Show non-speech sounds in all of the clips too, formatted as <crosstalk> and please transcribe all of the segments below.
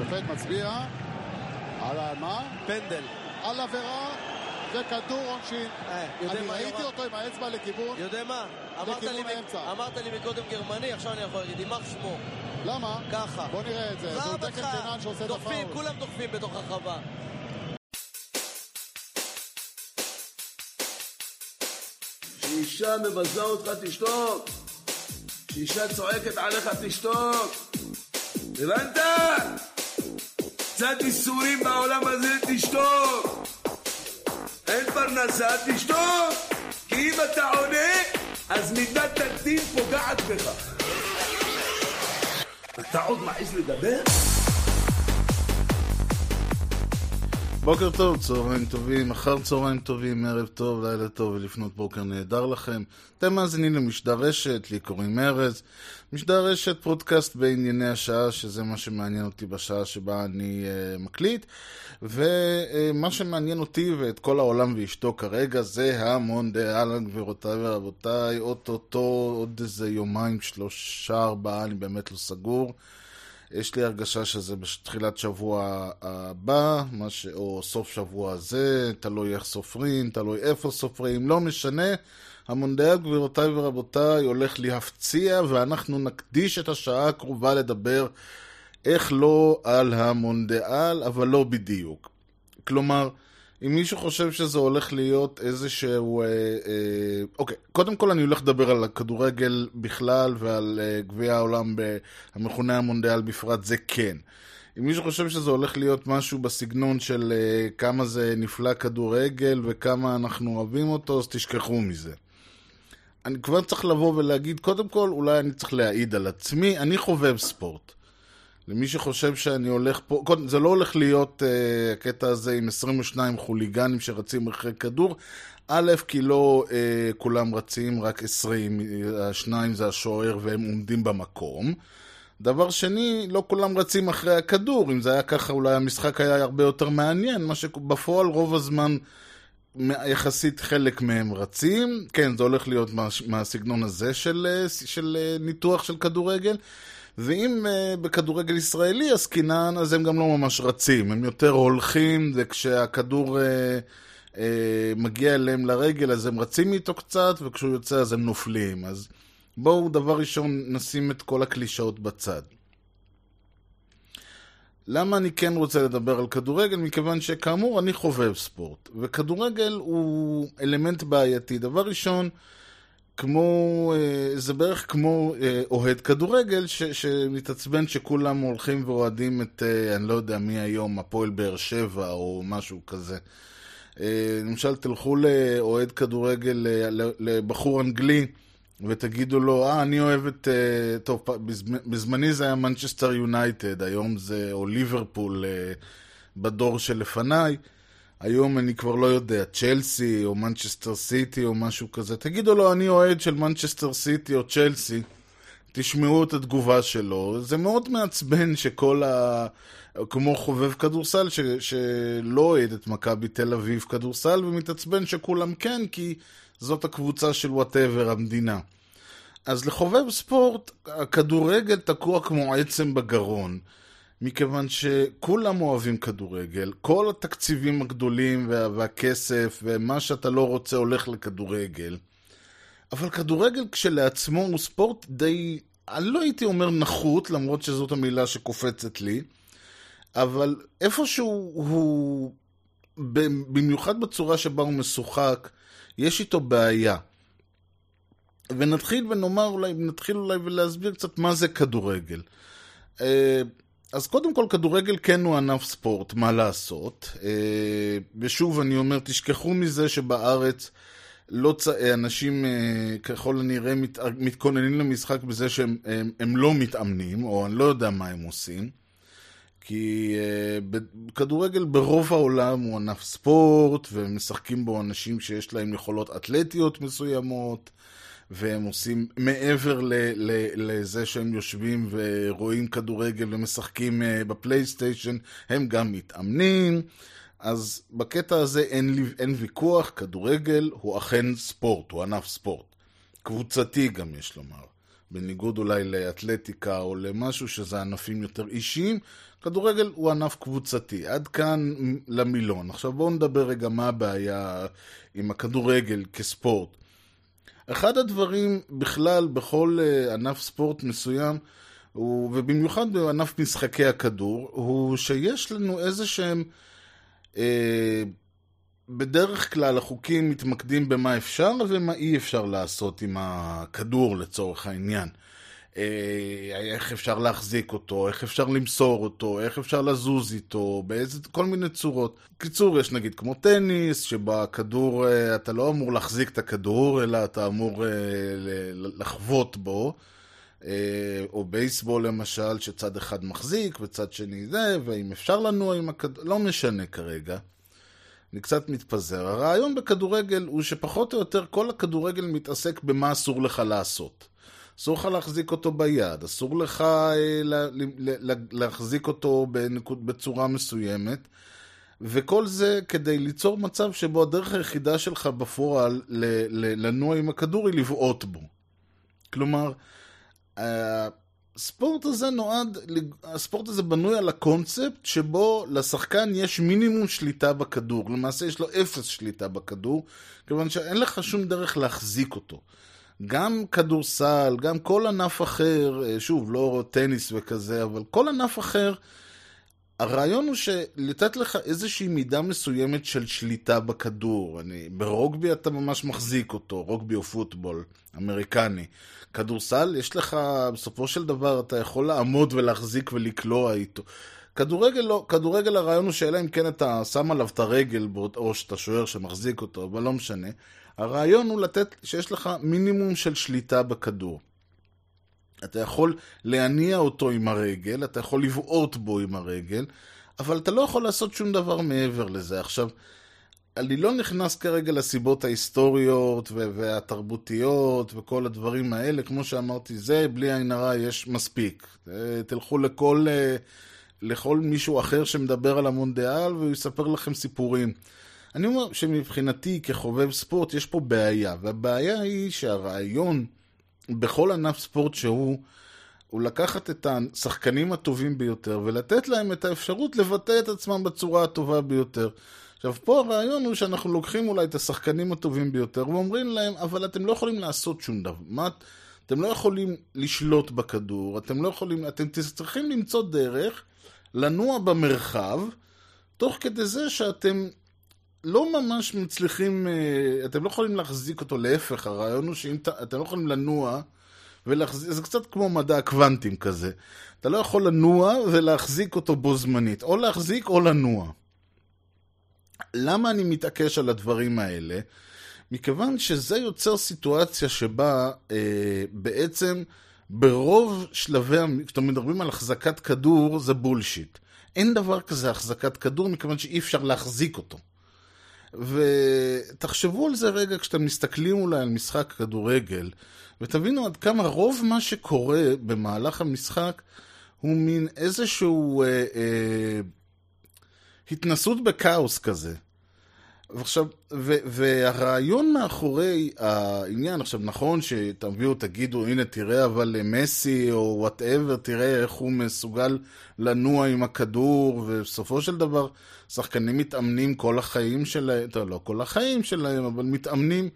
השופט מצביע על מה? פנדל. על עבירה וכדור עונשין. אה, יודע אני מה, ראיתי? אותו עם האצבע לכיוון. יודע מה? אמרת לי, מקודם גרמני, עכשיו אני יכול להגיד, יימח שמו. למה? ככה. בוא נראה את זה. אותך. דקל קנן שעושה את דוחפים, הפאול. כולם דוחפים בתוך הרחבה. כשאישה מבזה אותך תשתוק. כשאישה צועקת עליך תשתוק. הבנת? קצת איסורים בעולם הזה תשתוק. אין פרנסה תשתוק. כי אם אתה עונה, אז מידת הדין פוגעת בך. אתה עוד מעז לדבר? בוקר טוב, צהריים טובים, אחר צהריים טובים, ערב טוב, לילה טוב ולפנות בוקר נהדר לכם. אתם מאזינים למשדר רשת, לי קוראים ארז. משדר רשת פודקאסט בענייני השעה, שזה מה שמעניין אותי בשעה שבה אני uh, מקליט. ומה uh, שמעניין אותי ואת כל העולם ואשתו כרגע זה המונדיאל, גבירותיי ורבותיי, אוטוטו, עוד איזה יומיים, שלושה, ארבעה, אני באמת לא סגור. יש לי הרגשה שזה בתחילת שבוע הבא, ש... או סוף שבוע הזה, תלוי איך סופרים, תלוי איפה סופרים, לא משנה. המונדיאל, גבירותיי ורבותיי, הולך להפציע, ואנחנו נקדיש את השעה הקרובה לדבר איך לא על המונדיאל, אבל לא בדיוק. כלומר, אם מישהו חושב שזה הולך להיות איזשהו... אה, אה, אוקיי, קודם כל אני הולך לדבר על הכדורגל בכלל ועל אה, גביע העולם המכונה המונדיאל בפרט, זה כן. אם מישהו חושב שזה הולך להיות משהו בסגנון של אה, כמה זה נפלא כדורגל וכמה אנחנו אוהבים אותו, אז תשכחו מזה. אני כבר צריך לבוא ולהגיד, קודם כל, אולי אני צריך להעיד על עצמי, אני חובב ספורט. למי שחושב שאני הולך פה, קודם, זה לא הולך להיות uh, הקטע הזה עם 22 חוליגנים שרצים אחרי כדור. א', כי לא uh, כולם רצים, רק 20, השניים זה השוער והם עומדים במקום. דבר שני, לא כולם רצים אחרי הכדור, אם זה היה ככה אולי המשחק היה הרבה יותר מעניין, מה שבפועל רוב הזמן יחסית חלק מהם רצים. כן, זה הולך להיות מה, מהסגנון הזה של, של ניתוח של כדורגל. ואם uh, בכדורגל ישראלי עסקינן, אז הם גם לא ממש רצים, הם יותר הולכים, וכשהכדור uh, uh, מגיע אליהם לרגל, אז הם רצים איתו קצת, וכשהוא יוצא אז הם נופלים. אז בואו דבר ראשון נשים את כל הקלישאות בצד. למה אני כן רוצה לדבר על כדורגל? מכיוון שכאמור אני חובב ספורט, וכדורגל הוא אלמנט בעייתי. דבר ראשון, כמו, זה בערך כמו אוהד כדורגל ש, שמתעצבן שכולם הולכים ואוהדים את, אני לא יודע מי היום, הפועל באר שבע או משהו כזה. למשל, תלכו לאוהד כדורגל, לבחור אנגלי, ותגידו לו, אה, אני אוהב את... טוב, בזמני זה היה מנצ'סטר יונייטד, היום זה, או ליברפול בדור שלפניי. היום אני כבר לא יודע, צ'לסי או מנצ'סטר סיטי או משהו כזה. תגידו לו, אני אוהד של מנצ'סטר סיטי או צ'לסי. תשמעו את התגובה שלו. זה מאוד מעצבן שכל ה... כמו חובב כדורסל ש... שלא אוהד את מכבי תל אביב כדורסל ומתעצבן שכולם כן, כי זאת הקבוצה של whatever המדינה. אז לחובב ספורט, הכדורגל תקוע כמו עצם בגרון. מכיוון שכולם אוהבים כדורגל, כל התקציבים הגדולים וה- והכסף ומה שאתה לא רוצה הולך לכדורגל. אבל כדורגל כשלעצמו הוא ספורט די, אני לא הייתי אומר נחות, למרות שזאת המילה שקופצת לי, אבל איפשהו הוא, במיוחד בצורה שבה הוא משוחק, יש איתו בעיה. ונתחיל ונאמר, אולי, נתחיל אולי ולהסביר קצת מה זה כדורגל. אז קודם כל, כדורגל כן הוא ענף ספורט, מה לעשות. ושוב, אני אומר, תשכחו מזה שבארץ לא צ... אנשים ככל הנראה מת... מתכוננים למשחק בזה שהם הם, הם לא מתאמנים, או אני לא יודע מה הם עושים. כי כדורגל ברוב העולם הוא ענף ספורט, ומשחקים בו אנשים שיש להם יכולות אתלטיות מסוימות. והם עושים מעבר ל, ל, לזה שהם יושבים ורואים כדורגל ומשחקים בפלייסטיישן, הם גם מתאמנים. אז בקטע הזה אין, אין ויכוח, כדורגל הוא אכן ספורט, הוא ענף ספורט. קבוצתי גם יש לומר. בניגוד אולי לאתלטיקה או למשהו שזה ענפים יותר אישיים, כדורגל הוא ענף קבוצתי. עד כאן למילון. עכשיו בואו נדבר רגע מה הבעיה עם הכדורגל כספורט. אחד הדברים בכלל בכל uh, ענף ספורט מסוים, הוא, ובמיוחד בענף משחקי הכדור, הוא שיש לנו איזה שהם... Uh, בדרך כלל החוקים מתמקדים במה אפשר ומה אי אפשר לעשות עם הכדור לצורך העניין. אה, איך אפשר להחזיק אותו, איך אפשר למסור אותו, איך אפשר לזוז איתו, באיזה, כל מיני צורות. קיצור, יש נגיד כמו טניס, שבכדור אה, אתה לא אמור להחזיק את הכדור, אלא אתה אמור אה, לחבוט בו. או בייסבול למשל, שצד אחד מחזיק וצד שני זה, ואם אפשר לנוע עם הכדור, לא משנה כרגע. אני קצת מתפזר. הרעיון בכדורגל הוא שפחות או יותר כל הכדורגל מתעסק במה אסור לך לעשות. אסור לך להחזיק אותו ביד, אסור לך אה, לה, לה, להחזיק אותו בנקוד, בצורה מסוימת, וכל זה כדי ליצור מצב שבו הדרך היחידה שלך בפועל לנוע עם הכדור היא לבעוט בו. כלומר, הספורט הזה נועד, הספורט הזה בנוי על הקונספט שבו לשחקן יש מינימום שליטה בכדור. למעשה יש לו אפס שליטה בכדור, כיוון שאין לך שום דרך להחזיק אותו. גם כדורסל, גם כל ענף אחר, אה, שוב, לא טניס וכזה, אבל כל ענף אחר, הרעיון הוא לתת לך איזושהי מידה מסוימת של שליטה בכדור. אני, ברוגבי אתה ממש מחזיק אותו, רוגבי או פוטבול אמריקני. כדורסל, יש לך, בסופו של דבר, אתה יכול לעמוד ולהחזיק ולקלוע איתו. כדורגל לא, כדורגל הרעיון הוא שאלה אם כן אתה שם עליו את הרגל, או שאתה שוער שמחזיק אותו, אבל לא משנה. הרעיון הוא לתת, שיש לך מינימום של שליטה בכדור. אתה יכול להניע אותו עם הרגל, אתה יכול לבעוט בו עם הרגל, אבל אתה לא יכול לעשות שום דבר מעבר לזה. עכשיו, אני לא נכנס כרגע לסיבות ההיסטוריות והתרבותיות וכל הדברים האלה, כמו שאמרתי, זה בלי עין הרע יש מספיק. אה, תלכו לכל, אה, לכל מישהו אחר שמדבר על המונדיאל והוא יספר לכם סיפורים. אני אומר שמבחינתי כחובב ספורט יש פה בעיה, והבעיה היא שהרעיון בכל ענף ספורט שהוא, הוא לקחת את השחקנים הטובים ביותר ולתת להם את האפשרות לבטא את עצמם בצורה הטובה ביותר. עכשיו, פה הרעיון הוא שאנחנו לוקחים אולי את השחקנים הטובים ביותר ואומרים להם, אבל אתם לא יכולים לעשות שום דבר. מה, אתם לא יכולים לשלוט בכדור, אתם לא יכולים, אתם צריכים למצוא דרך לנוע במרחב, תוך כדי זה שאתם לא ממש מצליחים, אה, אתם לא יכולים להחזיק אותו, להפך, הרעיון הוא שאם אתם לא יכולים לנוע ולהחזיק, זה קצת כמו מדע הקוונטים כזה. אתה לא יכול לנוע ולהחזיק אותו בו זמנית, או להחזיק או לנוע. למה אני מתעקש על הדברים האלה? מכיוון שזה יוצר סיטואציה שבה אה, בעצם ברוב שלבי, כשאתם מדברים על החזקת כדור, זה בולשיט. אין דבר כזה החזקת כדור, מכיוון שאי אפשר להחזיק אותו. ותחשבו על זה רגע כשאתם מסתכלים אולי על משחק כדורגל, ותבינו עד כמה רוב מה שקורה במהלך המשחק הוא מין איזשהו אה, אה, התנסות בכאוס כזה. ועכשיו, ו, והרעיון מאחורי העניין, עכשיו נכון שתביאו, תגידו, הנה תראה אבל מסי או וואטאבר, תראה איך הוא מסוגל לנוע עם הכדור, ובסופו של דבר שחקנים מתאמנים כל החיים שלהם, טוב, לא כל החיים שלהם, אבל מתאמנים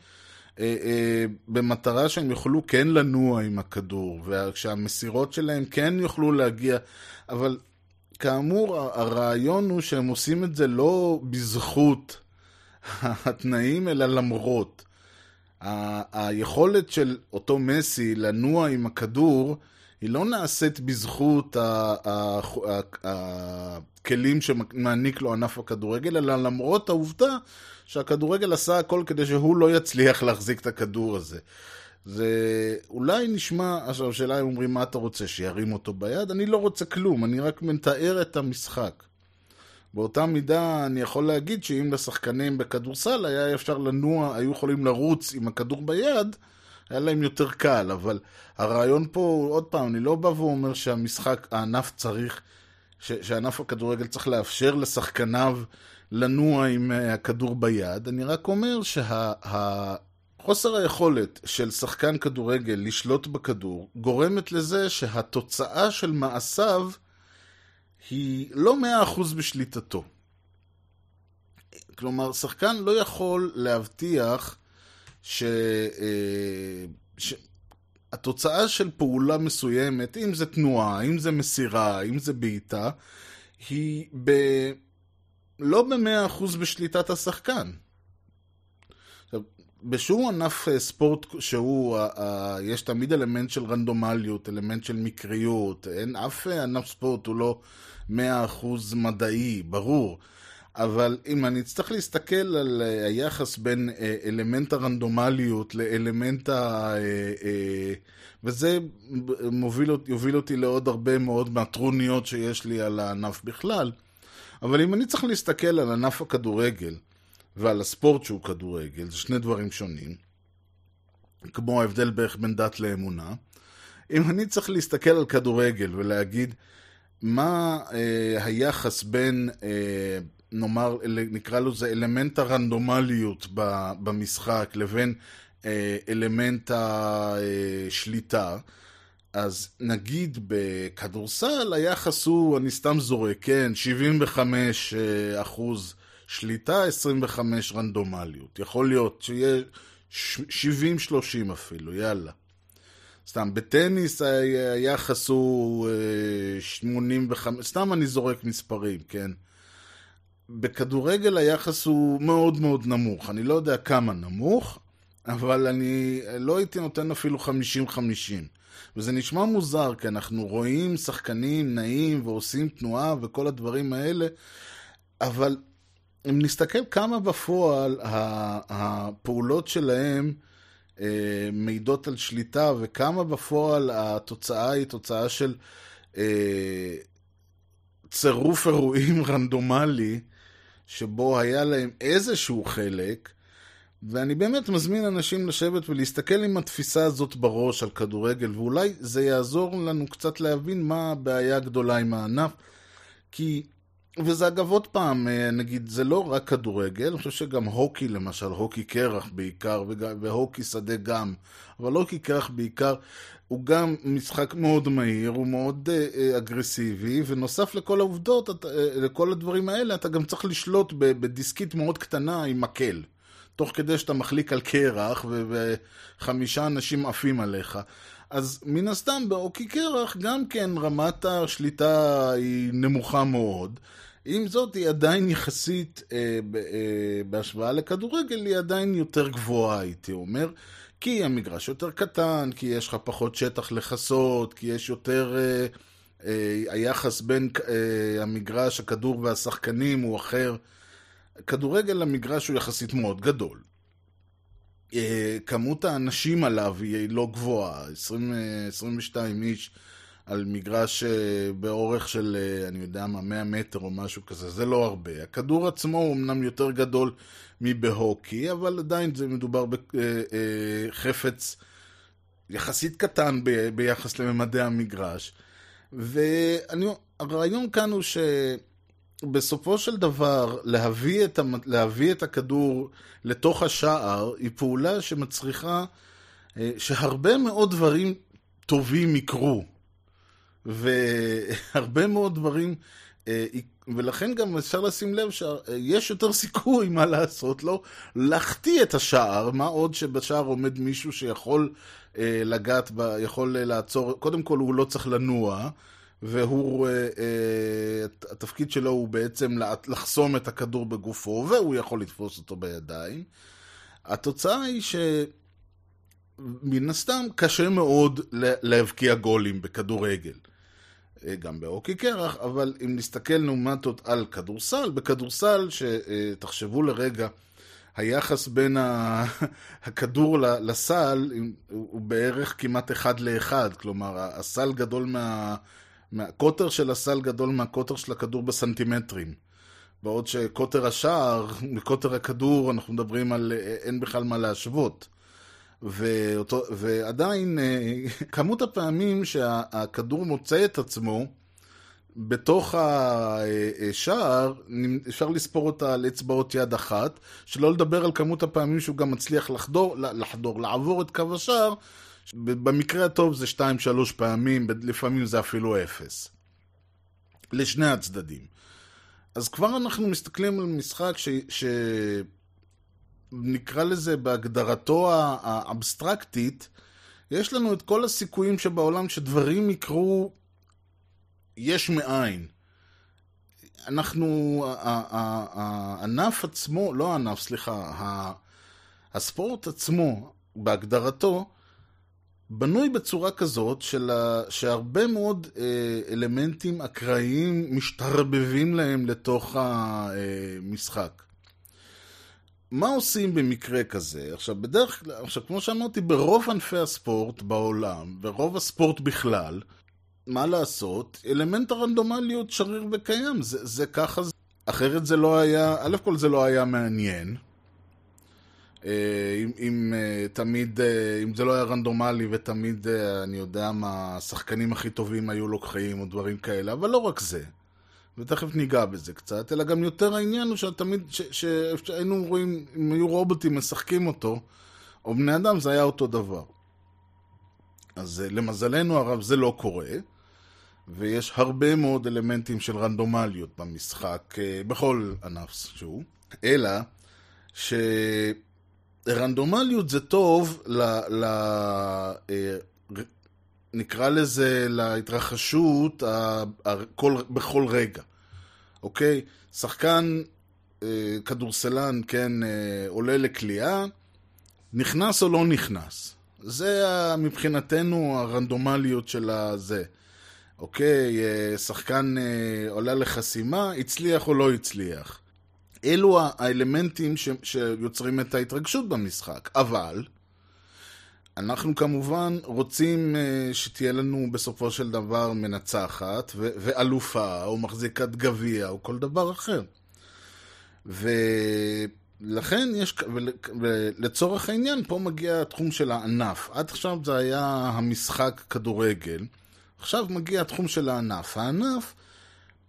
אה, אה, במטרה שהם יוכלו כן לנוע עם הכדור, ושהמסירות שלהם כן יוכלו להגיע, אבל כאמור, הרעיון הוא שהם עושים את זה לא בזכות <laughs> התנאים, אלא למרות. ה- היכולת של אותו מסי לנוע עם הכדור, היא לא נעשית בזכות הכלים שמעניק לו ענף הכדורגל, אלא למרות העובדה שהכדורגל עשה הכל כדי שהוא לא יצליח להחזיק את הכדור הזה. זה אולי נשמע, עכשיו השאלה אם אומרים מה אתה רוצה, שירים אותו ביד? אני לא רוצה כלום, אני רק מתאר את המשחק. באותה מידה אני יכול להגיד שאם לשחקנים בכדורסל היה אפשר לנוע, היו יכולים לרוץ עם הכדור ביד, היה להם יותר קל, אבל הרעיון פה, עוד פעם, אני לא בא ואומר שהמשחק, הענף צריך, ש, שענף הכדורגל צריך לאפשר לשחקניו לנוע עם הכדור ביד, אני רק אומר שהחוקים חוסר היכולת של שחקן כדורגל לשלוט בכדור גורמת לזה שהתוצאה של מעשיו היא לא מאה אחוז בשליטתו. כלומר, שחקן לא יכול להבטיח ש... אה, ש... התוצאה של פעולה מסוימת, אם זה תנועה, אם זה מסירה, אם זה בעיטה, היא ב... לא במאה אחוז בשליטת השחקן. עכשיו, בשום ענף אה, ספורט שהוא, אה, יש תמיד אלמנט של רנדומליות, אלמנט של מקריות, אין אף ענף ספורט הוא לא מאה אחוז מדעי, ברור. אבל אם אני אצטרך להסתכל על היחס בין אלמנט הרנדומליות לאלמנט ה... וזה מוביל, יוביל אותי לעוד הרבה מאוד מהטרוניות שיש לי על הענף בכלל. אבל אם אני צריך להסתכל על ענף הכדורגל ועל הספורט שהוא כדורגל, זה שני דברים שונים, כמו ההבדל בערך בין דת לאמונה. אם אני צריך להסתכל על כדורגל ולהגיד מה אה, היחס בין, אה, נאמר, נקרא לזה אלמנט הרנדומליות במשחק לבין אה, אלמנט השליטה, אז נגיד בכדורסל היחס הוא, אני סתם זורק, כן, 75 אה, אחוז שליטה, 25 רנדומליות. יכול להיות שיהיה 70-30 אפילו, יאללה. סתם, בטניס היחס הוא 85, אה, סתם אני זורק מספרים, כן? בכדורגל היחס הוא מאוד מאוד נמוך, אני לא יודע כמה נמוך, אבל אני לא הייתי נותן אפילו 50-50. וזה נשמע מוזר, כי אנחנו רואים שחקנים נעים ועושים תנועה וכל הדברים האלה, אבל אם נסתכל כמה בפועל הפעולות שלהם אה, מעידות על שליטה, וכמה בפועל התוצאה היא תוצאה של אה, צירוף אירועים <laughs> רנדומלי, שבו היה להם איזשהו חלק, ואני באמת מזמין אנשים לשבת ולהסתכל עם התפיסה הזאת בראש על כדורגל, ואולי זה יעזור לנו קצת להבין מה הבעיה הגדולה עם הענף. כי, וזה אגב עוד פעם, אה, נגיד, זה לא רק כדורגל, אני חושב שגם הוקי למשל, הוקי קרח בעיקר, והוקי שדה גם, אבל הוקי קרח בעיקר, הוא גם משחק מאוד מהיר, הוא מאוד uh, uh, אגרסיבי, ונוסף לכל העובדות, uh, לכל הדברים האלה, אתה גם צריך לשלוט בדיסקית מאוד קטנה עם מקל. תוך כדי שאתה מחליק על קרח וחמישה אנשים עפים עליך. אז מן הסתם באוקי קרח גם כן רמת השליטה היא נמוכה מאוד. עם זאת, היא עדיין יחסית, אה, ב, אה, בהשוואה לכדורגל, היא עדיין יותר גבוהה, הייתי אומר. כי המגרש יותר קטן, כי יש לך פחות שטח לכסות, כי יש יותר... אה, אה, היחס בין אה, המגרש, הכדור והשחקנים הוא אחר. כדורגל למגרש הוא יחסית מאוד גדול. אה, כמות האנשים עליו היא לא גבוהה, 20, 22 איש על מגרש אה, באורך של, אה, אני יודע מה, 100 מטר או משהו כזה, זה לא הרבה. הכדור עצמו הוא אמנם יותר גדול מבהוקי, אבל עדיין זה מדובר בחפץ יחסית קטן ביחס לממדי המגרש. והרעיון כאן הוא ש... בסופו של דבר, להביא את, המ... להביא את הכדור לתוך השער היא פעולה שמצריכה אה, שהרבה מאוד דברים טובים יקרו. והרבה מאוד דברים, אה, ולכן גם אפשר לשים לב שיש יותר סיכוי, מה לעשות, לא להחטיא את השער, מה עוד שבשער עומד מישהו שיכול אה, לגעת, יכול לעצור, קודם כל הוא לא צריך לנוע. והוא, אה, התפקיד שלו הוא בעצם לחסום את הכדור בגופו, והוא יכול לתפוס אותו בידיים. התוצאה היא שמן הסתם קשה מאוד להבקיע גולים בכדורגל. אה, גם באוקי קרח, אבל אם נסתכל לעומת על כדורסל, בכדורסל, שתחשבו לרגע, היחס בין <laughs> הכדור לסל הוא בערך כמעט אחד לאחד, כלומר הסל גדול מה... הקוטר של הסל גדול מהקוטר של הכדור בסנטימטרים. בעוד שקוטר השער מקוטר הכדור, אנחנו מדברים על אין בכלל מה להשוות. ואותו, ועדיין, אה, כמות הפעמים שהכדור מוצא את עצמו, בתוך השער, אפשר לספור אותה על אצבעות יד אחת, שלא לדבר על כמות הפעמים שהוא גם מצליח לחדור, לחדור, לעבור את קו השער, במקרה הטוב זה 2-3 פעמים, לפעמים זה אפילו אפס. לשני הצדדים. אז כבר אנחנו מסתכלים על משחק ש... ש... נקרא לזה בהגדרתו האבסטרקטית, יש לנו את כל הסיכויים שבעולם שדברים יקרו יש מאין. אנחנו, הענף עצמו, לא הענף, סליחה, הספורט עצמו, בהגדרתו, בנוי בצורה כזאת של שהרבה מאוד אה, אלמנטים אקראיים משתרבבים להם לתוך המשחק. מה עושים במקרה כזה? עכשיו, בדרך כלל, עכשיו, כמו שאמרתי, ברוב ענפי הספורט בעולם, ברוב הספורט בכלל, מה לעשות? אלמנט הרנדומליות שריר וקיים, זה, זה ככה. אחרת זה לא היה, א' כל זה לא היה מעניין. אה, אם, אם אה, תמיד, אה, אם זה לא היה רנדומלי ותמיד, אני יודע מה, השחקנים הכי טובים היו לוקחים או דברים כאלה, אבל לא רק זה. ותכף ניגע בזה קצת, אלא גם יותר העניין הוא שתמיד, שהיינו רואים, אם היו רובוטים משחקים אותו, או בני אדם, זה היה אותו דבר. אז למזלנו הרב זה לא קורה, ויש הרבה מאוד אלמנטים של רנדומליות במשחק, בכל ענף שהוא, אלא ש... רנדומליות זה טוב ל... ל אה, נקרא לזה להתרחשות ה, ה, כל, בכל רגע, אוקיי? שחקן אה, כדורסלן, כן, אה, עולה לקליעה, נכנס או לא נכנס. זה מבחינתנו הרנדומליות של הזה. אוקיי, שחקן עולה לחסימה, הצליח או לא הצליח. אלו האלמנטים ש, שיוצרים את ההתרגשות במשחק. אבל, אנחנו כמובן רוצים uh, שתהיה לנו בסופו של דבר מנצחת ו- ואלופה, או מחזיקת גביע, או כל דבר אחר. ולכן יש, ולצורך העניין, פה מגיע התחום של הענף. עד עכשיו זה היה המשחק כדורגל, עכשיו מגיע התחום של הענף. הענף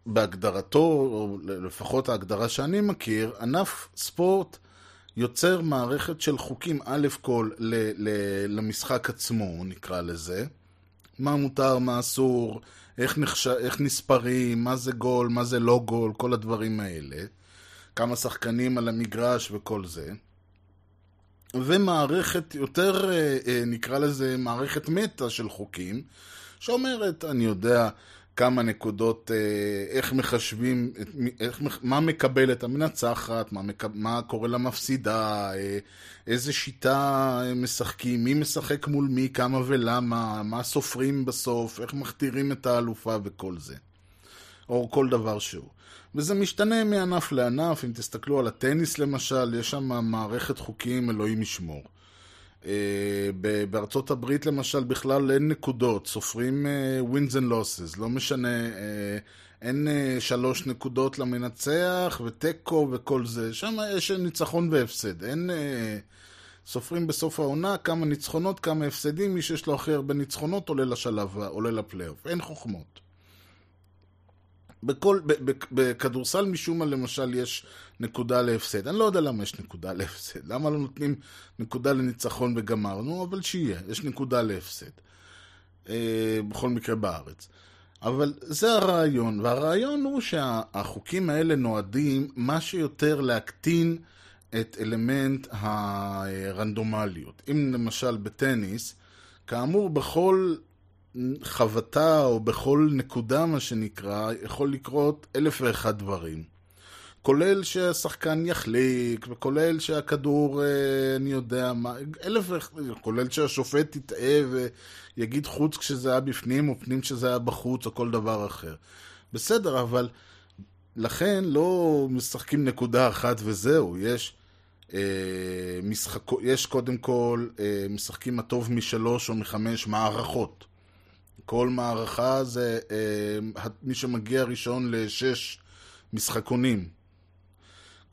בהגדרתו, או לפחות ההגדרה שאני מכיר, ענף ספורט יוצר מערכת של חוקים, א' כל, ל- ל- למשחק עצמו, נקרא לזה. מה מותר, מה אסור, איך, נחש... איך נספרים, מה זה גול, מה זה לא גול, כל הדברים האלה. כמה שחקנים על המגרש וכל זה. ומערכת יותר, אה, אה, נקרא לזה, מערכת מטה של חוקים, שאומרת, אני יודע, כמה נקודות, אה, איך מחשבים, איך, מה מקבלת המנצחת, מה, מקב, מה קורה למפסידה, אה, איזה שיטה משחקים, מי משחק מול מי, כמה ולמה, מה סופרים בסוף, איך מכתירים את האלופה וכל זה. או כל דבר שהוא. וזה משתנה מענף לענף, אם תסתכלו על הטניס למשל, יש שם מערכת חוקים, אלוהים ישמור. אה, בארצות הברית למשל בכלל אין נקודות, סופרים אה, wins and losses, לא משנה, אה, אין שלוש נקודות למנצח ותיקו וכל זה, שם יש ניצחון והפסד, אין... סופרים בסוף העונה כמה ניצחונות, כמה הפסדים, מי שיש לו הכי הרבה ניצחונות עולה לשלב, עולה לפלייאוף, אין חוכמות. בכל, בכדורסל משום מה למשל יש נקודה להפסד. אני לא יודע למה יש נקודה להפסד. למה לא נותנים נקודה לניצחון וגמרנו, אבל שיהיה, יש נקודה להפסד. אה, בכל מקרה בארץ. אבל זה הרעיון, והרעיון הוא שהחוקים האלה נועדים מה שיותר להקטין את אלמנט הרנדומליות. אם למשל בטניס, כאמור בכל חבטה או בכל נקודה, מה שנקרא, יכול לקרות אלף ואחד דברים. כולל שהשחקן יחליק, וכולל שהכדור, אה, אני יודע מה, אלף ואחד, כולל שהשופט יטעה ויגיד חוץ כשזה היה בפנים, או פנים כשזה היה בחוץ, או כל דבר אחר. בסדר, אבל לכן לא משחקים נקודה אחת וזהו, יש... אה, משחק, יש קודם כל אה, משחקים הטוב משלוש או מחמש מערכות. כל מערכה זה אה, מי שמגיע ראשון לשש משחקונים.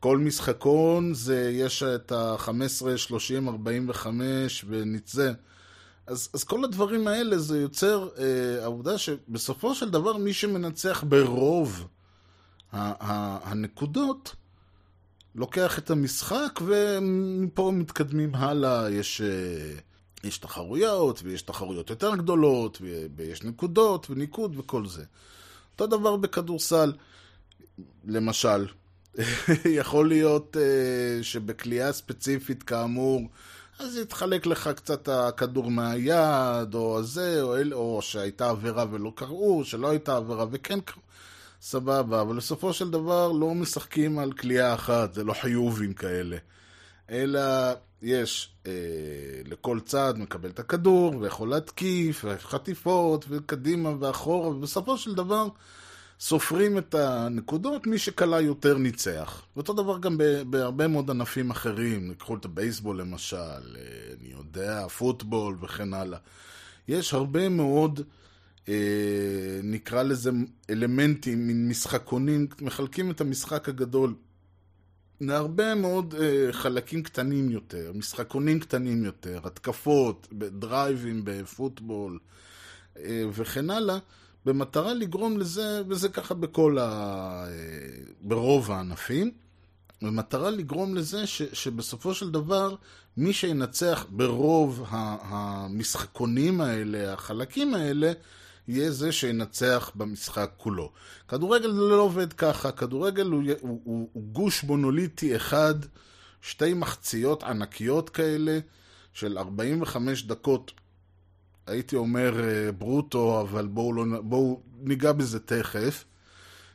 כל משחקון זה, יש את ה-15, 30, 45 וניצה. אז, אז כל הדברים האלה זה יוצר אה, העובדה שבסופו של דבר מי שמנצח ברוב הנקודות לוקח את המשחק ומפה מתקדמים הלאה, יש, אה, יש תחרויות ויש תחרויות יותר גדולות ויש נקודות וניקוד וכל זה. אותו דבר בכדורסל, למשל, <laughs> יכול להיות uh, שבקליעה ספציפית כאמור, אז יתחלק לך קצת הכדור מהיד, או הזה, או, אל, או שהייתה עבירה ולא קראו, שלא הייתה עבירה וכן קראו. סבבה, אבל בסופו של דבר לא משחקים על קליעה אחת, זה לא חיובים כאלה. אלא יש אה, לכל צד מקבל את הכדור, ויכול להתקיף, וחטיפות, וקדימה ואחורה, ובסופו של דבר סופרים את הנקודות, מי שקלה יותר ניצח. ואותו דבר גם בהרבה מאוד ענפים אחרים, ניקחו את הבייסבול למשל, אה, אני יודע, פוטבול וכן הלאה. יש הרבה מאוד, אה, נקרא לזה אלמנטים, מין משחקונים, מחלקים את המשחק הגדול להרבה מאוד אה, חלקים קטנים יותר, משחקונים קטנים יותר, התקפות, דרייבים בפוטבול וכן הלאה. במטרה לגרום לזה, וזה ככה בכל ה... ברוב הענפים, במטרה לגרום לזה ש, שבסופו של דבר מי שינצח ברוב המשחקונים האלה, החלקים האלה, יהיה זה שינצח במשחק כולו. כדורגל לא עובד ככה, כדורגל הוא, הוא, הוא, הוא גוש מונוליטי אחד, שתי מחציות ענקיות כאלה, של 45 דקות הייתי אומר ברוטו, אבל בואו לא, בוא ניגע בזה תכף,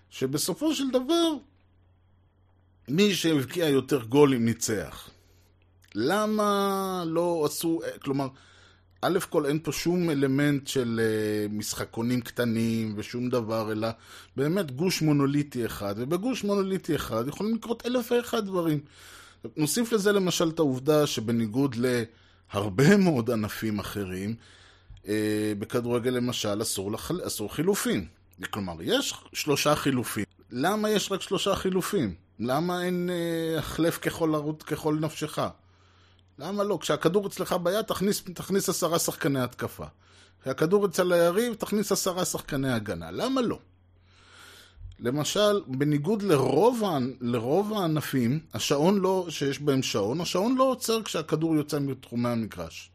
שבסופו של דבר, מי שהבקיע יותר גולים ניצח. למה לא עשו, כלומר, א' כל אין פה שום אלמנט של משחקונים קטנים ושום דבר, אלא באמת גוש מונוליטי אחד, ובגוש מונוליטי אחד יכולים לקרות אלף ואחד דברים. נוסיף לזה למשל את העובדה שבניגוד להרבה <laughs> מאוד ענפים אחרים, בכדורגל למשל אסור, לחל... אסור חילופים. כלומר, יש שלושה חילופים. למה יש רק שלושה חילופים? למה אין אה, החלף ככל, ככל נפשך? למה לא? כשהכדור אצלך ביד, תכניס, תכניס עשרה שחקני התקפה. כשהכדור אצל היריב, תכניס עשרה שחקני הגנה. למה לא? למשל, בניגוד לרוב, לרוב הענפים, השעון לא, שיש בהם שעון, השעון לא עוצר כשהכדור יוצא מתחומי המגרש.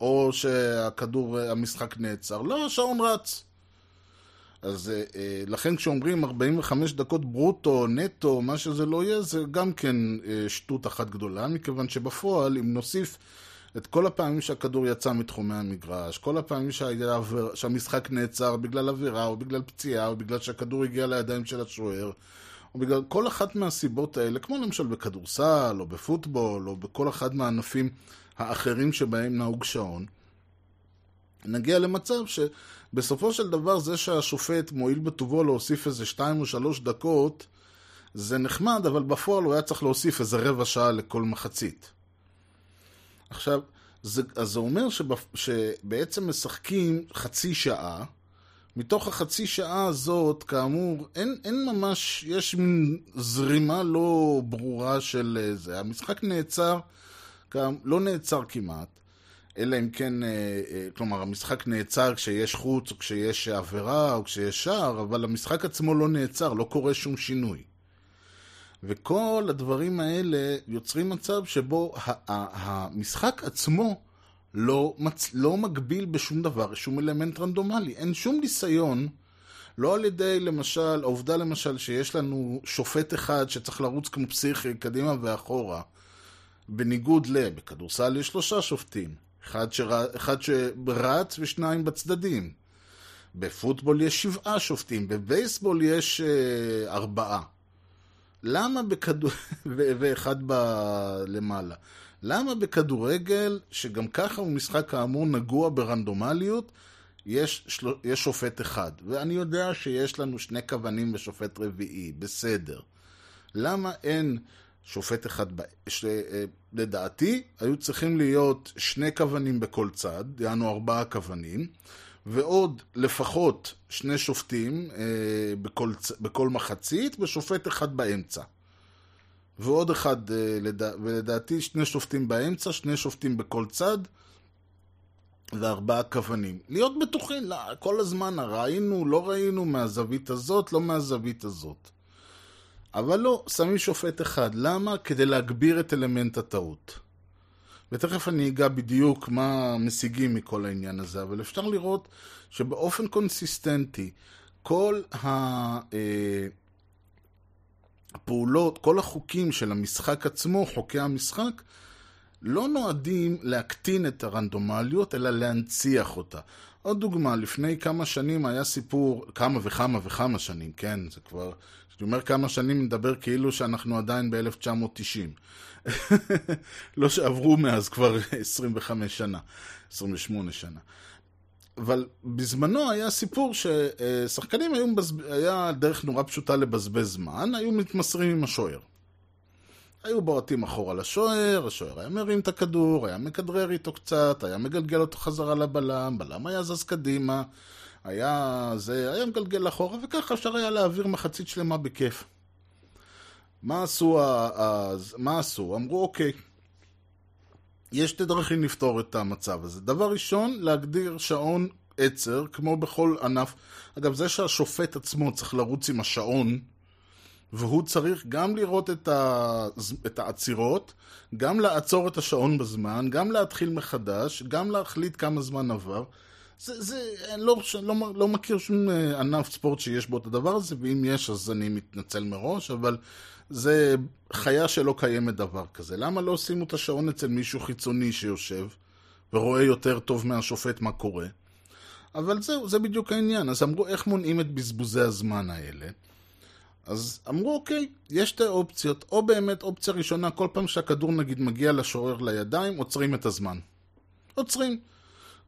או שהכדור, המשחק נעצר. לא, השעון רץ. אז לכן כשאומרים 45 דקות ברוטו, נטו, מה שזה לא יהיה, זה גם כן שטות אחת גדולה, מכיוון שבפועל, אם נוסיף את כל הפעמים שהכדור יצא מתחומי המגרש, כל הפעמים שהיה, שהמשחק נעצר בגלל עבירה, או בגלל פציעה, או בגלל שהכדור הגיע לידיים של השוער, או בגלל כל אחת מהסיבות האלה, כמו למשל בכדורסל, או בפוטבול, או בכל אחד מהענפים האחרים שבהם נהוג שעון, נגיע למצב שבסופו של דבר זה שהשופט מועיל בטובו להוסיף איזה שתיים או שלוש דקות, זה נחמד, אבל בפועל הוא היה צריך להוסיף איזה רבע שעה לכל מחצית. עכשיו, זה, אז זה אומר שבפ, שבעצם משחקים חצי שעה, מתוך החצי שעה הזאת, כאמור, אין, אין ממש, יש מין זרימה לא ברורה של זה. המשחק נעצר, לא נעצר כמעט, אלא אם כן, כלומר, המשחק נעצר כשיש חוץ, או כשיש עבירה, או כשיש שער, אבל המשחק עצמו לא נעצר, לא קורה שום שינוי. וכל הדברים האלה יוצרים מצב שבו המשחק עצמו לא, מצ... לא מגביל בשום דבר, שום אלמנט רנדומלי. אין שום ניסיון, לא על ידי, למשל, העובדה למשל שיש לנו שופט אחד שצריך לרוץ כמו פסיכי קדימה ואחורה, בניגוד ל... בכדורסל יש שלושה שופטים, אחד, שר... אחד שרץ ושניים בצדדים. בפוטבול יש שבעה שופטים, בבייסבול יש אה, ארבעה. למה בכדור... <laughs> ואחד ב... למעלה. למה בכדורגל, שגם ככה הוא משחק כאמור נגוע ברנדומליות, יש, של... יש שופט אחד? ואני יודע שיש לנו שני כוונים ושופט רביעי, בסדר. למה אין שופט אחד? ש... לדעתי, היו צריכים להיות שני כוונים בכל צד, יענו ארבעה כוונים, ועוד לפחות שני שופטים אה, בכל, בכל מחצית, ושופט אחד באמצע. ועוד אחד, לדע... ולדעתי שני שופטים באמצע, שני שופטים בכל צד, וארבעה כוונים. להיות בטוחים, לא, כל הזמן ראינו, לא ראינו, מהזווית הזאת, לא מהזווית הזאת. אבל לא, שמים שופט אחד. למה? כדי להגביר את אלמנט הטעות. ותכף אני אגע בדיוק מה משיגים מכל העניין הזה, אבל אפשר לראות שבאופן קונסיסטנטי, כל הפעולות, כל החוקים של המשחק עצמו, חוקי המשחק, לא נועדים להקטין את הרנדומליות, אלא להנציח אותה. עוד דוגמה, לפני כמה שנים היה סיפור, כמה וכמה וכמה שנים, כן, זה כבר, כשאני אומר כמה שנים, מדבר כאילו שאנחנו עדיין ב-1990. <laughs> לא שעברו מאז כבר <laughs> 25 שנה, 28 שנה. אבל בזמנו היה סיפור ששחקנים היו, מבזב... היה דרך נורא פשוטה לבזבז זמן, היו מתמסרים עם השוער. היו בועטים אחורה לשוער, השוער היה מרים את הכדור, היה מכדרר איתו קצת, היה מגלגל אותו חזרה לבלם, בלם היה זז קדימה, היה זה, היה מגלגל אחורה, וככה אפשר היה להעביר מחצית שלמה בכיף. מה עשו, אז, מה עשו? אמרו, אוקיי, יש שתי דרכים לפתור את המצב הזה. דבר ראשון, להגדיר שעון עצר, כמו בכל ענף. אגב, זה שהשופט עצמו צריך לרוץ עם השעון, והוא צריך גם לראות את, ה... את העצירות, גם לעצור את השעון בזמן, גם להתחיל מחדש, גם להחליט כמה זמן עבר. זה, זה, אני לא, לא, לא מכיר שום ענף ספורט שיש בו את הדבר הזה, ואם יש אז אני מתנצל מראש, אבל זה חיה שלא קיימת דבר כזה. למה לא שימו את השעון אצל מישהו חיצוני שיושב ורואה יותר טוב מהשופט מה קורה? אבל זהו, זה בדיוק העניין. אז אמרו, איך מונעים את בזבוזי הזמן האלה? אז אמרו, אוקיי, יש שתי אופציות. או באמת, אופציה ראשונה, כל פעם שהכדור נגיד מגיע לשורר לידיים, עוצרים את הזמן. עוצרים.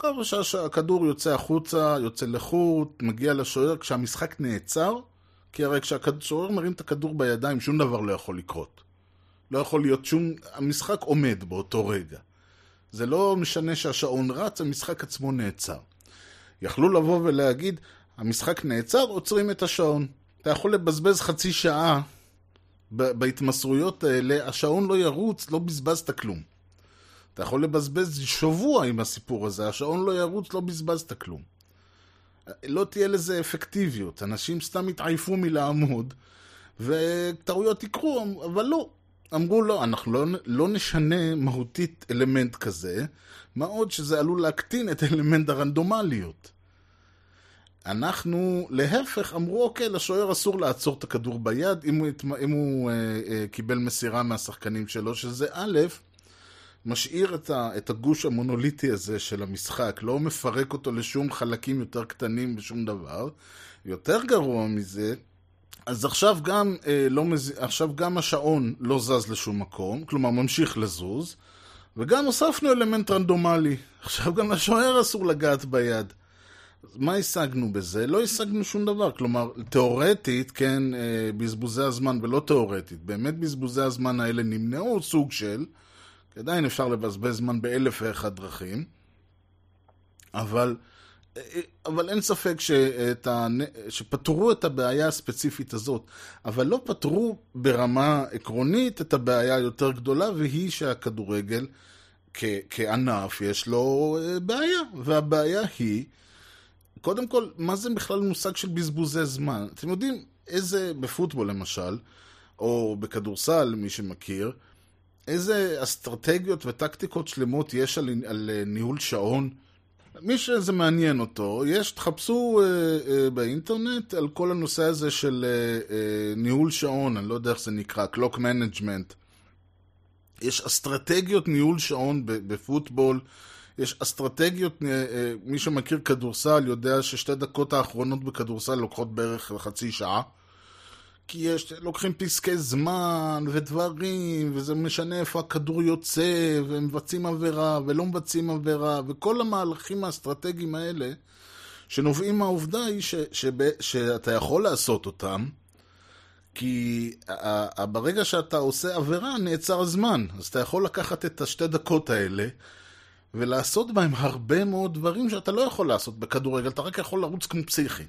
כל פעם שהכדור יוצא החוצה, יוצא לחוט, מגיע לשוער, כשהמשחק נעצר, כי הרי כשהשוער מרים את הכדור בידיים, שום דבר לא יכול לקרות. לא יכול להיות שום... המשחק עומד באותו רגע. זה לא משנה שהשעון רץ, המשחק עצמו נעצר. יכלו לבוא ולהגיד, המשחק נעצר, עוצרים את השעון. אתה יכול לבזבז חצי שעה בהתמסרויות האלה, השעון לא ירוץ, לא בזבזת כלום. אתה יכול לבזבז שבוע עם הסיפור הזה, השעון לא ירוץ, לא בזבזת כלום. לא תהיה לזה אפקטיביות, אנשים סתם יתעייפו מלעמוד, וטעויות יקרו, אבל לא. אמרו לא, אנחנו לא, לא נשנה מהותית אלמנט כזה, מה עוד שזה עלול להקטין את אלמנט הרנדומליות. אנחנו, להפך, אמרו, אוקיי, לשוער אסור לעצור את הכדור ביד אם הוא, אם הוא אה, אה, קיבל מסירה מהשחקנים שלו, שזה א', משאיר את, ה, את הגוש המונוליטי הזה של המשחק, לא מפרק אותו לשום חלקים יותר קטנים ושום דבר. יותר גרוע מזה, אז עכשיו גם, אה, לא מז... עכשיו גם השעון לא זז לשום מקום, כלומר ממשיך לזוז, וגם הוספנו אלמנט רנדומלי. עכשיו גם לשוער אסור לגעת ביד. מה השגנו בזה? לא השגנו שום דבר. כלומר, תאורטית, כן, בזבוזי הזמן, ולא תאורטית, באמת בזבוזי הזמן האלה נמנעו סוג של, כי עדיין אפשר לבזבז זמן באלף ואחד דרכים, אבל, אבל אין ספק שאת שפתרו את הבעיה הספציפית הזאת, אבל לא פתרו ברמה עקרונית את הבעיה היותר גדולה, והיא שהכדורגל כ- כענף יש לו בעיה, והבעיה היא קודם כל, מה זה בכלל מושג של בזבוזי זמן? אתם יודעים איזה, בפוטבול למשל, או בכדורסל, מי שמכיר, איזה אסטרטגיות וטקטיקות שלמות יש על, על ניהול שעון? מי שזה מעניין אותו, יש, תחפשו אה, אה, באינטרנט על כל הנושא הזה של אה, אה, ניהול שעון, אני לא יודע איך זה נקרא, Clock Management. יש אסטרטגיות ניהול שעון בפוטבול. יש אסטרטגיות, מי שמכיר כדורסל יודע ששתי דקות האחרונות בכדורסל לוקחות בערך חצי שעה. כי יש, לוקחים פסקי זמן ודברים, וזה משנה איפה הכדור יוצא, ומבצעים עבירה ולא מבצעים עבירה, וכל המהלכים האסטרטגיים האלה, שנובעים מהעובדה היא ש, שב, שאתה יכול לעשות אותם, כי ברגע שאתה עושה עבירה נעצר הזמן, אז אתה יכול לקחת את השתי דקות האלה, ולעשות בהם הרבה מאוד דברים שאתה לא יכול לעשות בכדורגל, אתה רק יכול לרוץ כמו פסיכי.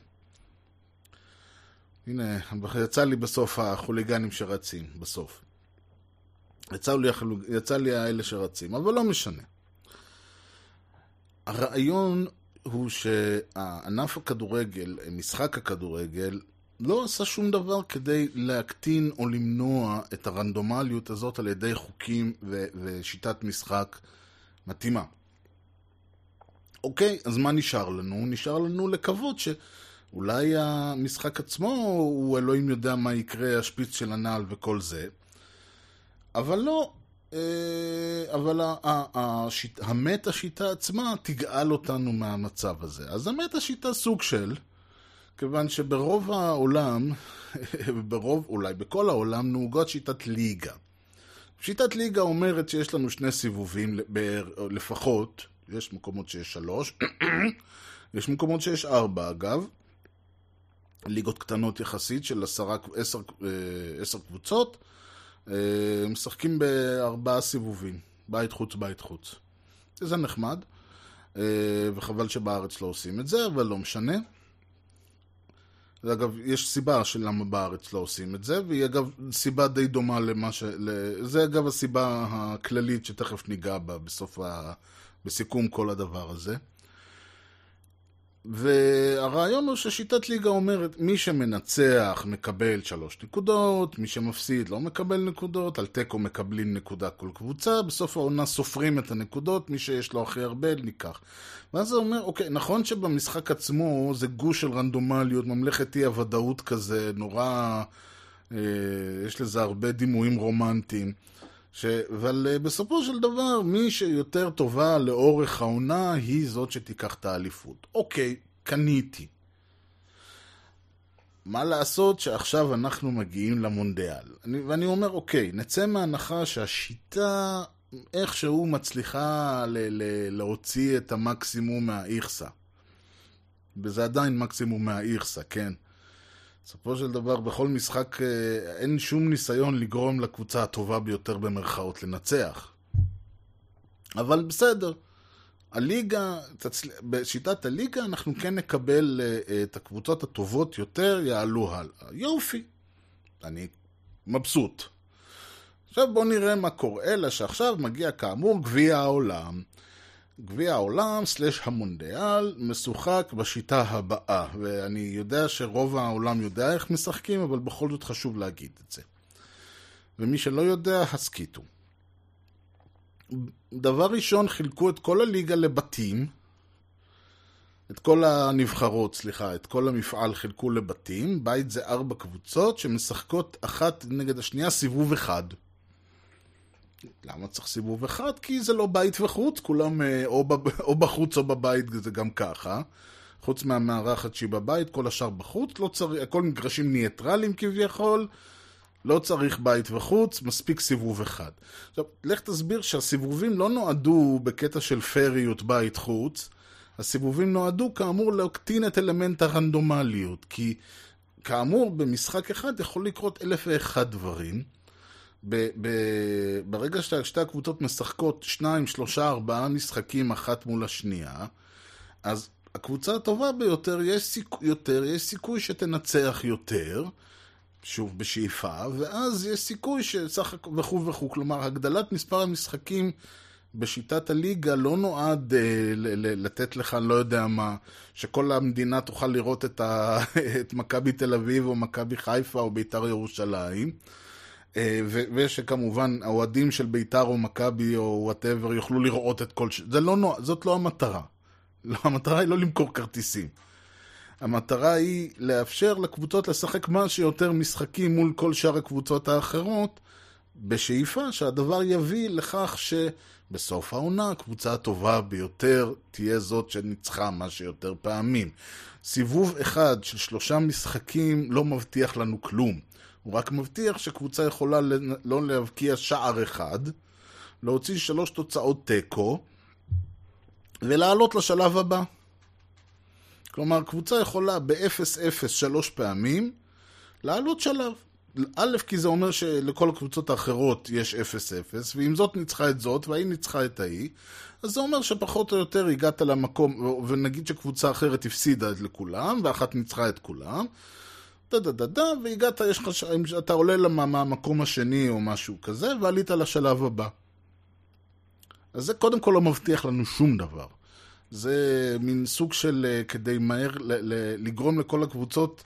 הנה, יצא לי בסוף החוליגנים שרצים, בסוף. יצא לי, יצא לי האלה שרצים, אבל לא משנה. הרעיון הוא שענף הכדורגל, משחק הכדורגל, לא עשה שום דבר כדי להקטין או למנוע את הרנדומליות הזאת על ידי חוקים ו- ושיטת משחק מתאימה. אוקיי, אז מה נשאר לנו? נשאר לנו לקוות שאולי המשחק עצמו הוא אלוהים יודע מה יקרה, השפיץ של הנעל וכל זה. אבל לא, אה, אבל השיט- המטה שיטה עצמה תגאל אותנו מהמצב הזה. אז המטה שיטה סוג של, כיוון שברוב העולם, <laughs> ברוב, אולי בכל העולם, נהוגות שיטת ליגה. שיטת ליגה אומרת שיש לנו שני סיבובים לפחות, יש מקומות שיש שלוש, <coughs> יש מקומות שיש ארבע אגב, ליגות קטנות יחסית של עשרה, עשר, אה, עשר קבוצות, אה, משחקים בארבעה סיבובים, בית חוץ, בית חוץ. זה נחמד, אה, וחבל שבארץ לא עושים את זה, אבל לא משנה. ואגב, יש סיבה של למה בארץ לא עושים את זה, והיא אגב סיבה די דומה למה ש... זה אגב הסיבה הכללית שתכף ניגע בה בסוף ה... בסיכום כל הדבר הזה. והרעיון הוא ששיטת ליגה אומרת, מי שמנצח מקבל שלוש נקודות, מי שמפסיד לא מקבל נקודות, על תיקו מקבלים נקודה כל קבוצה, בסוף העונה סופרים את הנקודות, מי שיש לו הכי הרבה ניקח. ואז זה אומר, אוקיי, נכון שבמשחק עצמו זה גוש של רנדומליות, ממלכת אי הוודאות כזה, נורא... אה, יש לזה הרבה דימויים רומנטיים. ש... אבל uh, בסופו של דבר, מי שיותר טובה לאורך העונה היא זאת שתיקח את האליפות. אוקיי, קניתי. מה לעשות שעכשיו אנחנו מגיעים למונדיאל? אני, ואני אומר, אוקיי, נצא מהנחה שהשיטה איכשהו מצליחה ל- ל- להוציא את המקסימום מהאיכסה. וזה עדיין מקסימום מהאיכסה, כן? בסופו של דבר, בכל משחק אה, אין שום ניסיון לגרום לקבוצה הטובה ביותר במרכאות לנצח. אבל בסדר. הליגה, תצל... בשיטת הליגה אנחנו כן נקבל אה, את הקבוצות הטובות יותר, יעלו הלאה. יופי. אני מבסוט. עכשיו בואו נראה מה קורה, אלא שעכשיו מגיע כאמור גביע העולם. גביע העולם סלש המונדיאל משוחק בשיטה הבאה, ואני יודע שרוב העולם יודע איך משחקים, אבל בכל זאת חשוב להגיד את זה. ומי שלא יודע, הסכיתו. דבר ראשון, חילקו את כל הליגה לבתים, את כל הנבחרות, סליחה, את כל המפעל חילקו לבתים, בית זה ארבע קבוצות שמשחקות אחת נגד השנייה סיבוב אחד. למה צריך סיבוב אחד? כי זה לא בית וחוץ, כולם אה, או, בחוץ או בבית, זה גם ככה. חוץ מהמארחת שהיא בבית, כל השאר בחוץ, לא צריך, הכל מגרשים ניטרלים כביכול, לא צריך בית וחוץ, מספיק סיבוב אחד. עכשיו, לך תסביר שהסיבובים לא נועדו בקטע של פריות בית-חוץ, הסיבובים נועדו כאמור להקטין את אלמנט הרנדומליות, כי כאמור במשחק אחד יכול לקרות אלף ואחד דברים. ב- ב- ברגע ששתי הקבוצות משחקות שניים, שלושה, ארבעה משחקים אחת מול השנייה, אז הקבוצה הטובה ביותר, יש, סיכ... יותר, יש סיכוי שתנצח יותר, שוב בשאיפה, ואז יש סיכוי שסך וכו' וכו'. כלומר, הגדלת מספר המשחקים בשיטת הליגה לא נועד אה, ל- ל- לתת לך, לא יודע מה, שכל המדינה תוכל לראות את, ה... <laughs> את מכבי תל אביב או מכבי חיפה או בית"ר ירושלים. אה, ושכמובן האוהדים של ביתר או מכבי או וואטאבר יוכלו לראות את כל ש... זה לא נוע... זאת לא המטרה. לא, המטרה היא לא למכור כרטיסים. המטרה היא לאפשר לקבוצות לשחק מה שיותר משחקים מול כל שאר הקבוצות האחרות, בשאיפה שהדבר יביא לכך שבסוף העונה הקבוצה הטובה ביותר תהיה זאת שניצחה מה שיותר פעמים. סיבוב אחד של שלושה משחקים לא מבטיח לנו כלום. הוא רק מבטיח שקבוצה יכולה לא להבקיע שער אחד, להוציא שלוש תוצאות תיקו, ולעלות לשלב הבא. כלומר, קבוצה יכולה ב-0-0 שלוש פעמים לעלות שלב. א', כי זה אומר שלכל הקבוצות האחרות יש 0-0, ואם זאת ניצחה את זאת, וההיא ניצחה את ההיא, אז זה אומר שפחות או יותר הגעת למקום, ונגיד שקבוצה אחרת הפסידה לכולם, ואחת ניצחה את כולם, דה דה דה דה, והגעת, יש לך, אתה עולה למקום השני או משהו כזה, ועלית לשלב הבא. אז זה קודם כל לא מבטיח לנו שום דבר. זה מין סוג של אה, כדי מהר ל- ל- לגרום לכל הקבוצות,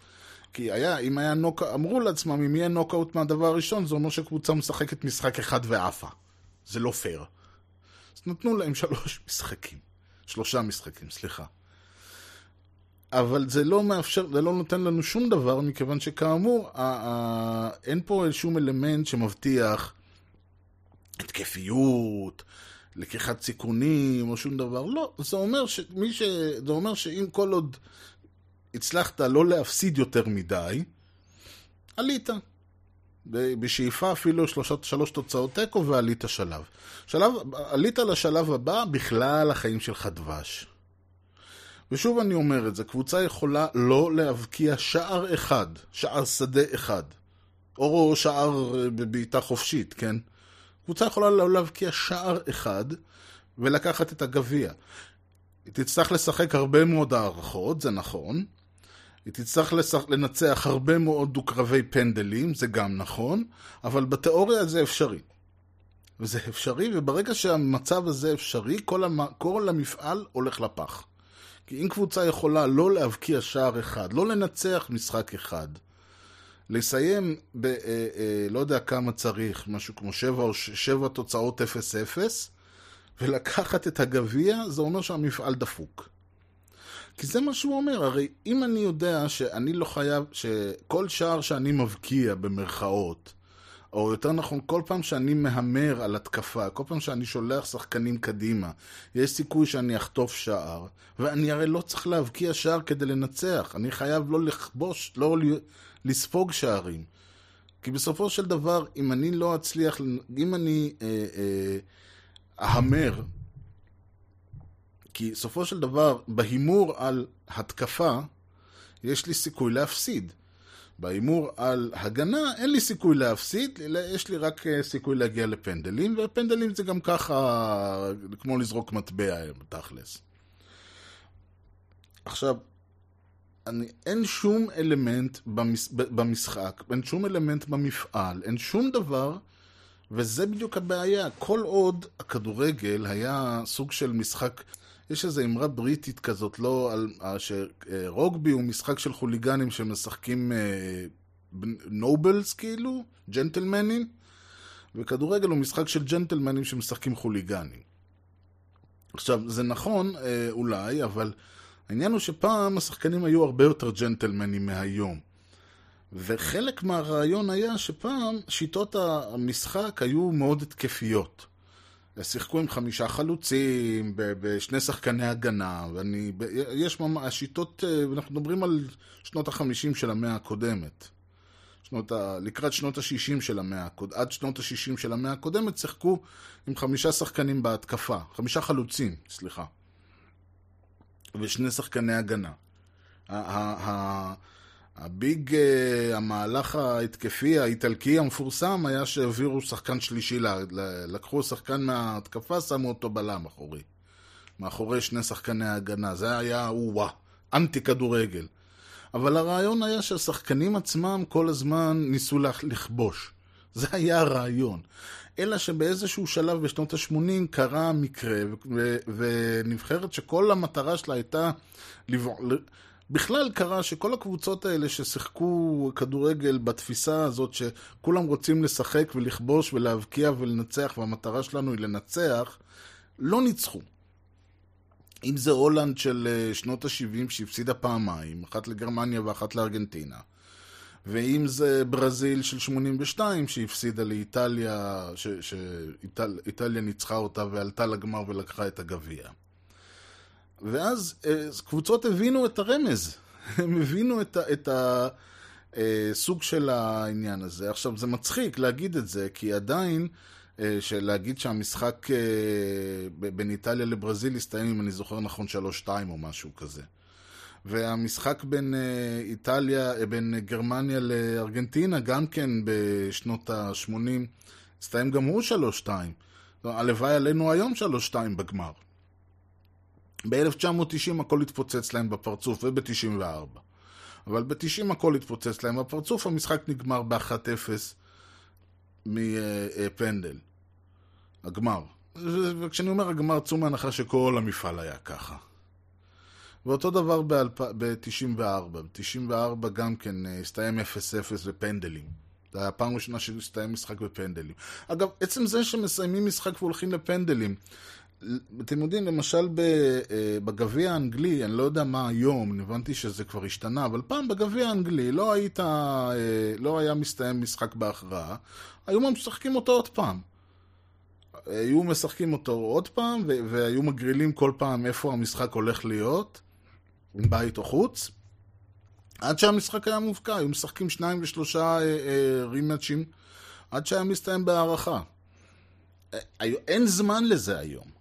כי היה, אם היה נוק... אמרו לעצמם, אם יהיה נוקאאוט מהדבר הראשון, זה אומר שקבוצה משחקת משחק אחד ועפה. זה לא פייר. אז נתנו להם שלוש משחקים. שלושה משחקים, סליחה. אבל זה לא מאפשר, זה לא נותן לנו שום דבר, מכיוון שכאמור, אין פה שום אלמנט שמבטיח התקפיות, לקיחת סיכונים או שום דבר. לא, זה אומר, שמי ש... זה אומר שאם כל עוד הצלחת לא להפסיד יותר מדי, עלית. בשאיפה אפילו שלוש, שלוש תוצאות תיקו ועלית שלב. שלב. עלית לשלב הבא, בכלל החיים שלך דבש. ושוב אני אומר את זה, קבוצה יכולה לא להבקיע שער אחד, שער שדה אחד, או שער אה, בבעיטה חופשית, כן? קבוצה יכולה לא להבקיע שער אחד ולקחת את הגביע. היא תצטרך לשחק הרבה מאוד הערכות, זה נכון. היא תצטרך לשח... לנצח הרבה מאוד דו-קרבי פנדלים, זה גם נכון, אבל בתיאוריה זה אפשרי. וזה אפשרי, וברגע שהמצב הזה אפשרי, כל, המ... כל המפעל הולך לפח. כי אם קבוצה יכולה לא להבקיע שער אחד, לא לנצח משחק אחד, לסיים ב... אה, אה, לא יודע כמה צריך, משהו כמו שבע, או. שבע תוצאות 0-0, ולקחת את הגביע, זה אומר שהמפעל דפוק. כי זה מה שהוא אומר, הרי אם אני יודע שאני לא חייב, שכל שער שאני מבקיע במרכאות, או יותר נכון, כל פעם שאני מהמר על התקפה, כל פעם שאני שולח שחקנים קדימה, יש סיכוי שאני אחטוף שער, ואני הרי לא צריך להבקיע שער כדי לנצח, אני חייב לא לכבוש, לא לספוג שערים. כי בסופו של דבר, אם אני לא אצליח, אם אני אה, אה, אהמר, כי בסופו של דבר, בהימור על התקפה, יש לי סיכוי להפסיד. בהימור על הגנה אין לי סיכוי להפסיד, יש לי רק אה, סיכוי להגיע לפנדלים, ופנדלים זה גם ככה כמו לזרוק מטבע, תכלס. עכשיו, אני, אין שום אלמנט במש, במשחק, אין שום אלמנט במפעל, אין שום דבר, וזה בדיוק הבעיה. כל עוד הכדורגל היה סוג של משחק, יש איזו אמרה בריטית כזאת, לא על... שרוגבי הוא משחק של חוליגנים שמשחקים אה, נובלס כאילו, ג'נטלמנים, וכדורגל הוא משחק של ג'נטלמנים שמשחקים חוליגנים. עכשיו, זה נכון אה, אולי, אבל העניין הוא שפעם השחקנים היו הרבה יותר ג'נטלמנים מהיום. וחלק מהרעיון היה שפעם שיטות המשחק היו מאוד התקפיות. שיחקו עם חמישה חלוצים, בשני שחקני הגנה, ואני... יש ממש... השיטות... אנחנו מדברים על שנות החמישים של המאה הקודמת. שנות ה... לקראת שנות ה-60 של המאה עד שנות ה-60 של המאה הקודמת שיחקו עם חמישה שחקנים בהתקפה, חמישה חלוצים, סליחה. ושני שחקני הגנה. הביג, המהלך ההתקפי האיטלקי המפורסם היה שהעבירו שחקן שלישי, לקחו שחקן מההתקפה, שמו אותו בלם אחורי. מאחורי שני שחקני ההגנה. זה היה וואה, אנטי כדורגל. אבל הרעיון היה שהשחקנים עצמם כל הזמן ניסו לכבוש. זה היה הרעיון. אלא שבאיזשהו שלב בשנות ה-80 קרה מקרה, ונבחרת שכל המטרה שלה הייתה... בכלל קרה שכל הקבוצות האלה ששיחקו כדורגל בתפיסה הזאת שכולם רוצים לשחק ולכבוש ולהבקיע ולנצח והמטרה שלנו היא לנצח, לא ניצחו. אם זה הולנד של שנות ה-70 שהפסידה פעמיים, אחת לגרמניה ואחת לארגנטינה. ואם זה ברזיל של 82 שהפסידה לאיטליה, שאיטליה שאיטל, ניצחה אותה ועלתה לגמר ולקחה את הגביע. ואז קבוצות הבינו את הרמז, <laughs> הם הבינו את, את הסוג של העניין הזה. עכשיו, זה מצחיק להגיד את זה, כי עדיין, להגיד שהמשחק בין איטליה לברזיל הסתיים, אם אני זוכר נכון, 3-2 או משהו כזה. והמשחק בין איטליה, בין גרמניה לארגנטינה, גם כן בשנות ה-80, הסתיים גם הוא 3-2. הלוואי עלינו היום 3-2 בגמר. ב-1990 הכל התפוצץ להם בפרצוף, וב-94. אבל ב-90 הכל התפוצץ להם בפרצוף, המשחק נגמר ב-1-0 מפנדל. הגמר. וכשאני אומר הגמר, צאו מהנחה שכל המפעל היה ככה. ואותו דבר ב-94. ב-94 גם כן אה, הסתיים 0-0 בפנדלים. זה היה הפעם הראשונה שהסתיים משחק בפנדלים. אגב, עצם זה שמסיימים משחק והולכים לפנדלים, אתם יודעים, למשל אה, בגביע האנגלי, אני לא יודע מה היום, הבנתי שזה כבר השתנה, אבל פעם בגביע האנגלי לא היית, אה, לא היה מסתיים משחק בהכרעה, היו משחקים אותו עוד פעם. היו משחקים אותו עוד פעם, והיו מגרילים כל פעם איפה המשחק הולך להיות, בית או חוץ, עד שהמשחק היה מובקע, היו משחקים שניים ושלושה אה, רימאצ'ים, עד שהיה מסתיים בהערכה. אין זמן לזה היום.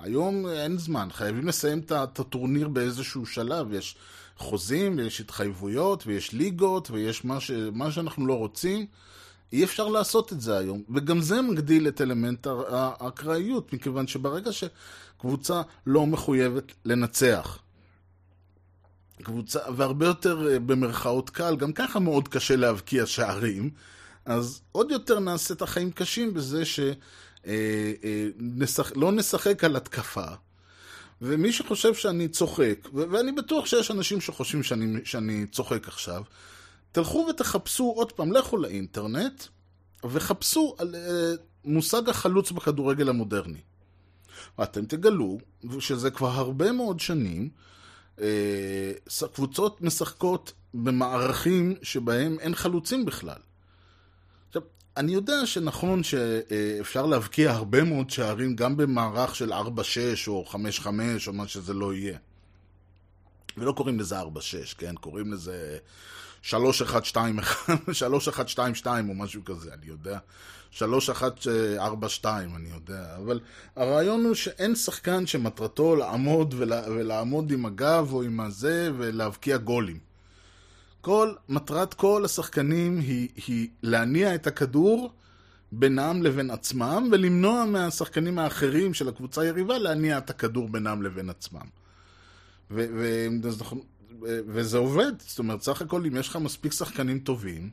היום אין זמן, חייבים לסיים את הטורניר באיזשהו שלב, יש חוזים ויש התחייבויות ויש ליגות ויש מה, ש... מה שאנחנו לא רוצים. אי אפשר לעשות את זה היום, וגם זה מגדיל את אלמנט האקראיות, מכיוון שברגע שקבוצה לא מחויבת לנצח, קבוצה, והרבה יותר אה, במרכאות קל, גם ככה מאוד קשה להבקיע שערים, אז עוד יותר נעשה את החיים קשים בזה אה, נשח... לא נשחק על התקפה. ומי שחושב שאני צוחק, ו- ואני בטוח שיש אנשים שחושבים שאני, שאני צוחק עכשיו, תלכו ותחפשו עוד פעם, לכו לאינטרנט, וחפשו על אה, מושג החלוץ בכדורגל המודרני. ואתם תגלו שזה כבר הרבה מאוד שנים, אה, ס- קבוצות משחקות במערכים שבהם אין חלוצים בכלל. אני יודע שנכון שאפשר להבקיע הרבה מאוד שערים גם במערך של 4-6 או 5-5 או מה שזה לא יהיה. ולא קוראים לזה 4-6, כן? קוראים לזה 3-1-2-1, 3-1-2-2 <laughs> או משהו כזה, אני יודע. 3-1-4-2, אני יודע. אבל הרעיון הוא שאין שחקן שמטרתו לעמוד ולעמוד עם הגב או עם הזה ולהבקיע גולים. כל, מטרת כל השחקנים היא, היא להניע את הכדור בינם לבין עצמם ולמנוע מהשחקנים האחרים של הקבוצה היריבה להניע את הכדור בינם לבין עצמם. ו- ו- ו- וזה עובד, זאת אומרת, סך הכל אם יש לך מספיק שחקנים טובים,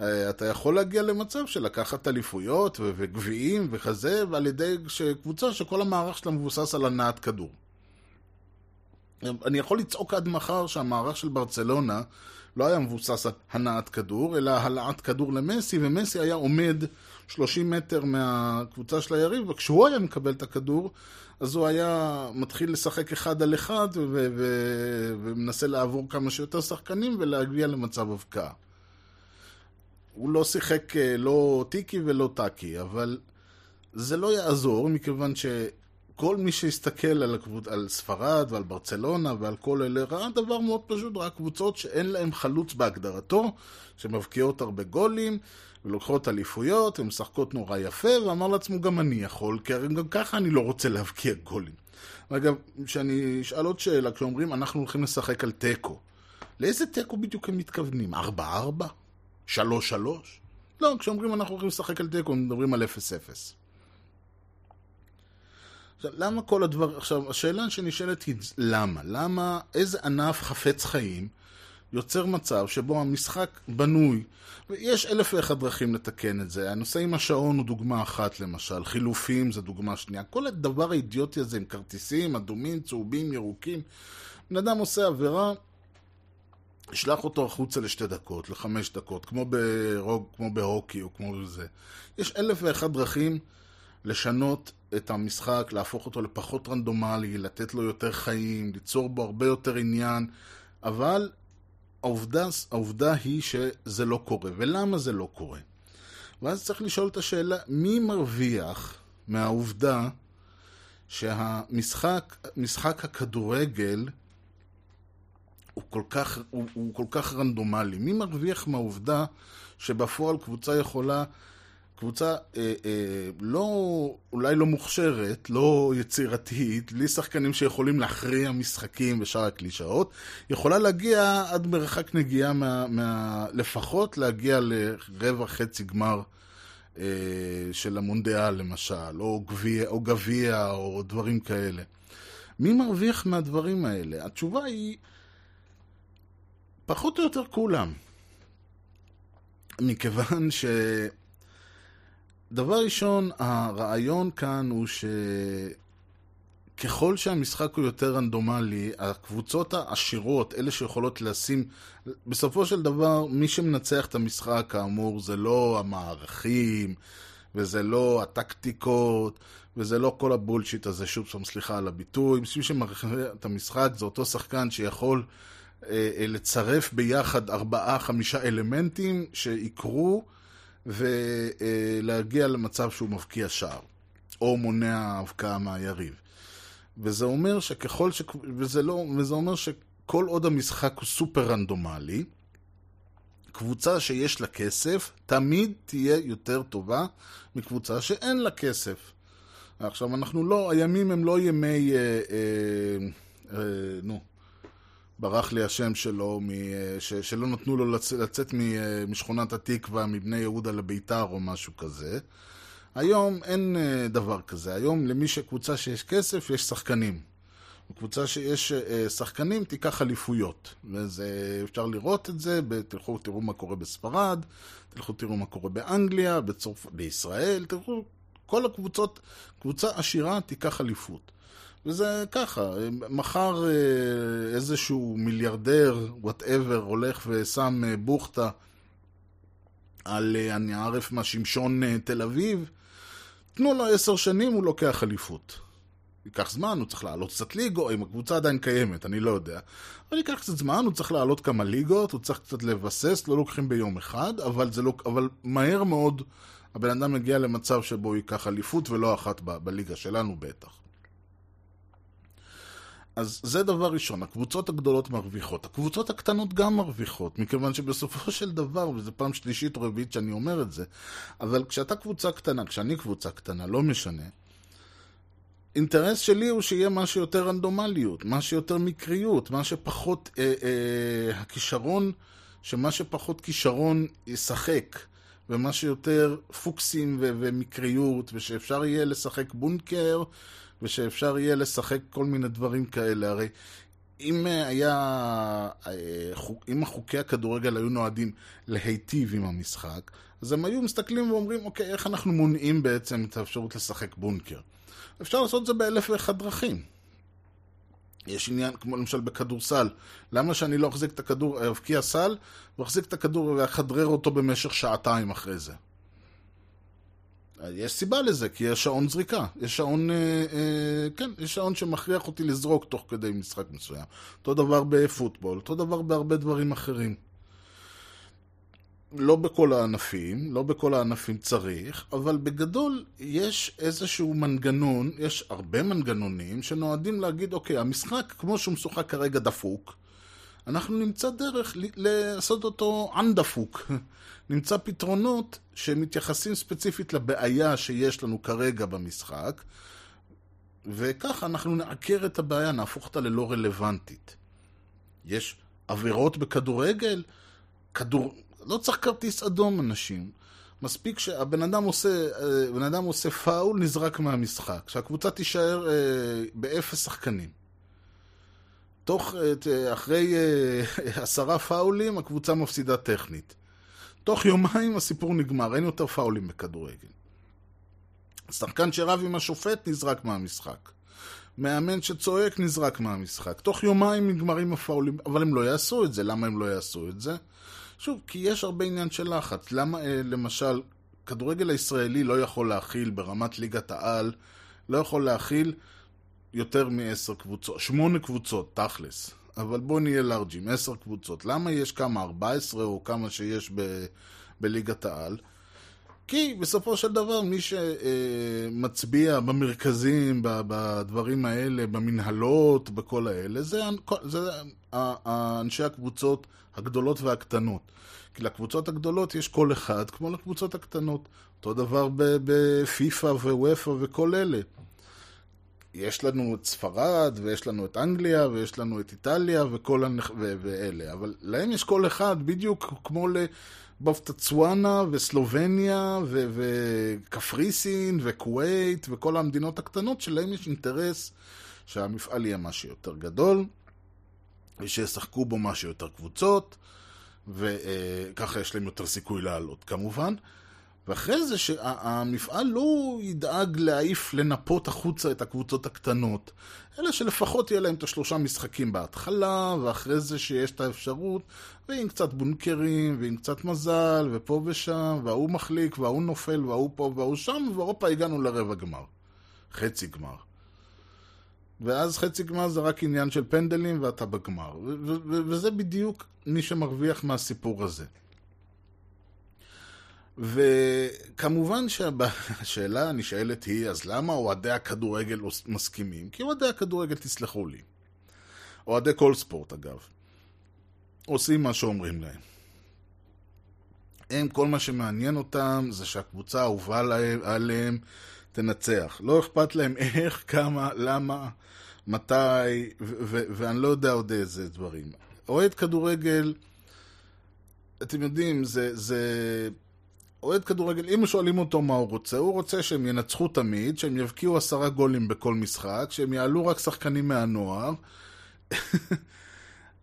אה, אתה יכול להגיע למצב של לקחת אליפויות וגביעים וכזה, ועל ידי קבוצה שכל המערך שלה מבוסס על הנעת כדור. אני יכול לצעוק עד מחר שהמערך של ברצלונה לא היה מבוסס על הנעת כדור, אלא העלאת כדור למסי, ומסי היה עומד 30 מטר מהקבוצה של היריב, וכשהוא היה מקבל את הכדור, אז הוא היה מתחיל לשחק אחד על אחד, ומנסה לעבור כמה שיותר שחקנים ולהגיע למצב הבקעה. הוא לא שיחק אה, לא טיקי ולא טאקי, אבל זה לא יעזור, מכיוון שכל מי שיסתכל על, הקבוצ... על ספרד ועל ברצלונה ועל כל אלה, ראה דבר מאוד פשוט, ראה קבוצות שאין להם חלוץ בהגדרתו, שמבקיעות הרבה גולים, ולוקחות אליפויות, הן משחקות נורא יפה, ואמר לעצמו, גם אני יכול, כי הרי גם ככה אני לא רוצה להבקיע גולים. אגב, כשאני אשאל עוד שאלה, כשאומרים, אנחנו הולכים לשחק על תיקו, לאיזה תיקו בדיוק הם מתכוונים? 4-4? 3-3? לא, כשאומרים אנחנו הולכים לשחק על תיקו, מדברים על 0-0. עכשיו, למה כל הדבר... עכשיו, השאלה שנשאלת היא למה? למה, איזה ענף חפץ חיים יוצר מצב שבו המשחק בנוי, ויש אלף ואחת דרכים לתקן את זה. הנושא עם השעון הוא דוגמה אחת למשל, חילופים זה דוגמה שנייה. כל הדבר האידיוטי הזה עם כרטיסים, אדומים, צהובים, ירוקים. בן אדם עושה עבירה, ישלח אותו החוצה לשתי דקות, לחמש דקות, כמו, ברוג, כמו בהוקי או כמו זה. יש אלף ואחת דרכים לשנות את המשחק, להפוך אותו לפחות רנדומלי, לתת לו יותר חיים, ליצור בו הרבה יותר עניין, אבל העובדה, העובדה היא שזה לא קורה. ולמה זה לא קורה? ואז צריך לשאול את השאלה, מי מרוויח מהעובדה שהמשחק, משחק הכדורגל הוא כל כך, הוא, הוא כל כך רנדומלי. מי מרוויח מהעובדה שבפועל קבוצה יכולה, קבוצה אה, אה, לא, אולי לא מוכשרת, לא יצירתית, בלי שחקנים שיכולים להכריע משחקים ושאר הקלישאות, יכולה להגיע עד מרחק נגיעה, מה, מה, לפחות להגיע לרבע חצי גמר אה, של המונדיאל למשל, או גביע, או גביע, או דברים כאלה. מי מרוויח מהדברים האלה? התשובה היא... פחות או יותר כולם. מכיוון ש... דבר ראשון, הרעיון כאן הוא ככל שהמשחק הוא יותר רנדומלי, הקבוצות העשירות, אלה שיכולות לשים... בסופו של דבר, מי שמנצח את המשחק, כאמור, זה לא המערכים, וזה לא הטקטיקות, וזה לא כל הבולשיט הזה, שוב פעם, סליחה על הביטוי. מי שמכריע את המשחק זה אותו שחקן שיכול אה, אה, לצרף ביחד ארבעה-חמישה אלמנטים שיקרו, ולהגיע למצב שהוא מבקיע שער, או מונע הבקעה מהיריב. וזה אומר שככל ש... וזה, לא... וזה אומר שכל עוד המשחק הוא סופר רנדומלי, קבוצה שיש לה כסף תמיד תהיה יותר טובה מקבוצה שאין לה כסף. עכשיו, אנחנו לא, הימים הם לא ימי, אה, אה, אה, נו, ברח לי השם שלו, מ, אה, ש, שלא נתנו לו לצ, לצאת אה, משכונת התקווה, מבני יהודה לביתר או משהו כזה. היום אין אה, דבר כזה. היום למי שקבוצה שיש כסף, יש שחקנים. בקבוצה שיש שחקנים, תיקח אליפויות. וזה, אפשר לראות את זה, תלכו תראו מה קורה בספרד, תלכו תראו מה קורה באנגליה, בצורפ... בישראל, תלכו, כל הקבוצות, קבוצה עשירה תיקח אליפות. וזה ככה, מחר אה, איזשהו מיליארדר, וואטאבר, הולך ושם בוכטה על, אני ערף מה, שמשון תל אביב, תנו לו עשר שנים, הוא לוקח אליפות. ייקח זמן, הוא צריך לעלות קצת ליגו, אם הקבוצה עדיין קיימת, אני לא יודע. אבל ייקח קצת זמן, הוא צריך לעלות כמה ליגות, הוא צריך קצת לבסס, לא לוקחים ביום אחד, אבל, לא, אבל מהר מאוד הבן אדם מגיע למצב שבו ייקח אליפות ולא אחת ב, בליגה שלנו בטח. אז זה דבר ראשון, הקבוצות הגדולות מרוויחות. הקבוצות הקטנות גם מרוויחות, מכיוון שבסופו של דבר, וזו פעם שלישית או רביעית שאני אומר את זה, אבל כשאתה קבוצה קטנה, כשאני קבוצה קטנה, לא משנה, אינטרס שלי הוא שיהיה מה שיותר רנדומליות, מה שיותר מקריות, מה שפחות אה, אה, הכישרון, שמה שפחות כישרון ישחק, ומה שיותר פוקסים ו- ומקריות, ושאפשר יהיה לשחק בונקר, ושאפשר יהיה לשחק כל מיני דברים כאלה. הרי אם היה, אה, אם החוקי הכדורגל היו נועדים להיטיב עם המשחק, אז הם היו מסתכלים ואומרים, אוקיי, איך אנחנו מונעים בעצם את האפשרות לשחק בונקר? אפשר לעשות את זה באלף ואחד דרכים. יש עניין, כמו למשל בכדורסל, למה שאני לא אחזיק את הכדור, אבקיע סל, ואחזיק את הכדור ואחדרר אותו במשך שעתיים אחרי זה? יש סיבה לזה, כי יש שעון זריקה. יש שעון, אה, אה, כן, יש שעון שמכריח אותי לזרוק תוך כדי משחק מסוים. אותו דבר בפוטבול, אותו דבר בהרבה דברים אחרים. לא בכל הענפים, לא בכל הענפים צריך, אבל בגדול יש איזשהו מנגנון, יש הרבה מנגנונים שנועדים להגיד, אוקיי, המשחק כמו שהוא משוחק כרגע דפוק, אנחנו נמצא דרך לעשות אותו אנדפוק. <laughs> נמצא פתרונות שמתייחסים ספציפית לבעיה שיש לנו כרגע במשחק, וככה אנחנו נעקר את הבעיה, נהפוך אותה ללא רלוונטית. יש עבירות בכדורגל, כדור... לא צריך כרטיס אדום, אנשים. מספיק שהבן אדם עושה, אה, בן אדם עושה פאול, נזרק מהמשחק. שהקבוצה תישאר אה, באפס שחקנים. תוך, אה, אחרי <laughs> עשרה פאולים, הקבוצה מפסידה טכנית. תוך יומיים הסיפור נגמר, אין יותר פאולים בכדורגל. שחקן שרב עם השופט נזרק מהמשחק. מאמן שצועק נזרק מהמשחק. תוך יומיים נגמרים הפאולים, אבל הם לא יעשו את זה. למה הם לא יעשו את זה? שוב, כי יש הרבה עניין של לחץ. למה, אה, למשל, כדורגל הישראלי לא יכול להכיל ברמת ליגת העל, לא יכול להכיל יותר מעשר קבוצות, שמונה קבוצות, תכלס. אבל בואו נהיה לארג'ים, עשר קבוצות. למה יש כמה, 14 או כמה שיש ב, בליגת העל? כי בסופו של דבר מי שמצביע במרכזים, בדברים האלה, במנהלות, בכל האלה, זה, זה אנשי הקבוצות הגדולות והקטנות. כי לקבוצות הגדולות יש כל אחד כמו לקבוצות הקטנות. אותו דבר בפיפא ווופא וכל אלה. יש לנו את ספרד, ויש לנו את אנגליה, ויש לנו את איטליה, וכל הנכ... ו... ואלה. אבל להם יש כל אחד, בדיוק כמו לבופטצואנה, וסלובניה, ו... וקפריסין, וכווית, וכל המדינות הקטנות, שלהם יש אינטרס שהמפעל יהיה משהו יותר גדול, ושישחקו בו משהו יותר קבוצות, וככה יש להם יותר סיכוי לעלות כמובן. ואחרי זה שהמפעל לא ידאג להעיף, לנפות החוצה את הקבוצות הקטנות, אלא שלפחות יהיה להם את השלושה משחקים בהתחלה, ואחרי זה שיש את האפשרות, ועם קצת בונקרים, ועם קצת מזל, ופה ושם, וההוא מחליק, וההוא נופל, וההוא פה וההוא שם, ובאירופה הגענו לרבע גמר. חצי גמר. ואז חצי גמר זה רק עניין של פנדלים ואתה בגמר. וזה בדיוק מי שמרוויח מהסיפור הזה. וכמובן שהשאלה הנשאלת היא, אז למה אוהדי הכדורגל מסכימים? כי אוהדי הכדורגל, תסלחו לי, אוהדי כל ספורט אגב, עושים מה שאומרים להם. הם, כל מה שמעניין אותם זה שהקבוצה האהובה עליהם תנצח. לא אכפת להם איך, כמה, למה, מתי, ואני לא יודע עוד איזה דברים. אוהד כדורגל, אתם יודעים, זה... זה... אוהד כדורגל, אם שואלים אותו מה הוא רוצה, הוא רוצה שהם ינצחו תמיד, שהם יבקיעו עשרה גולים בכל משחק, שהם יעלו רק שחקנים מהנוער. <laughs>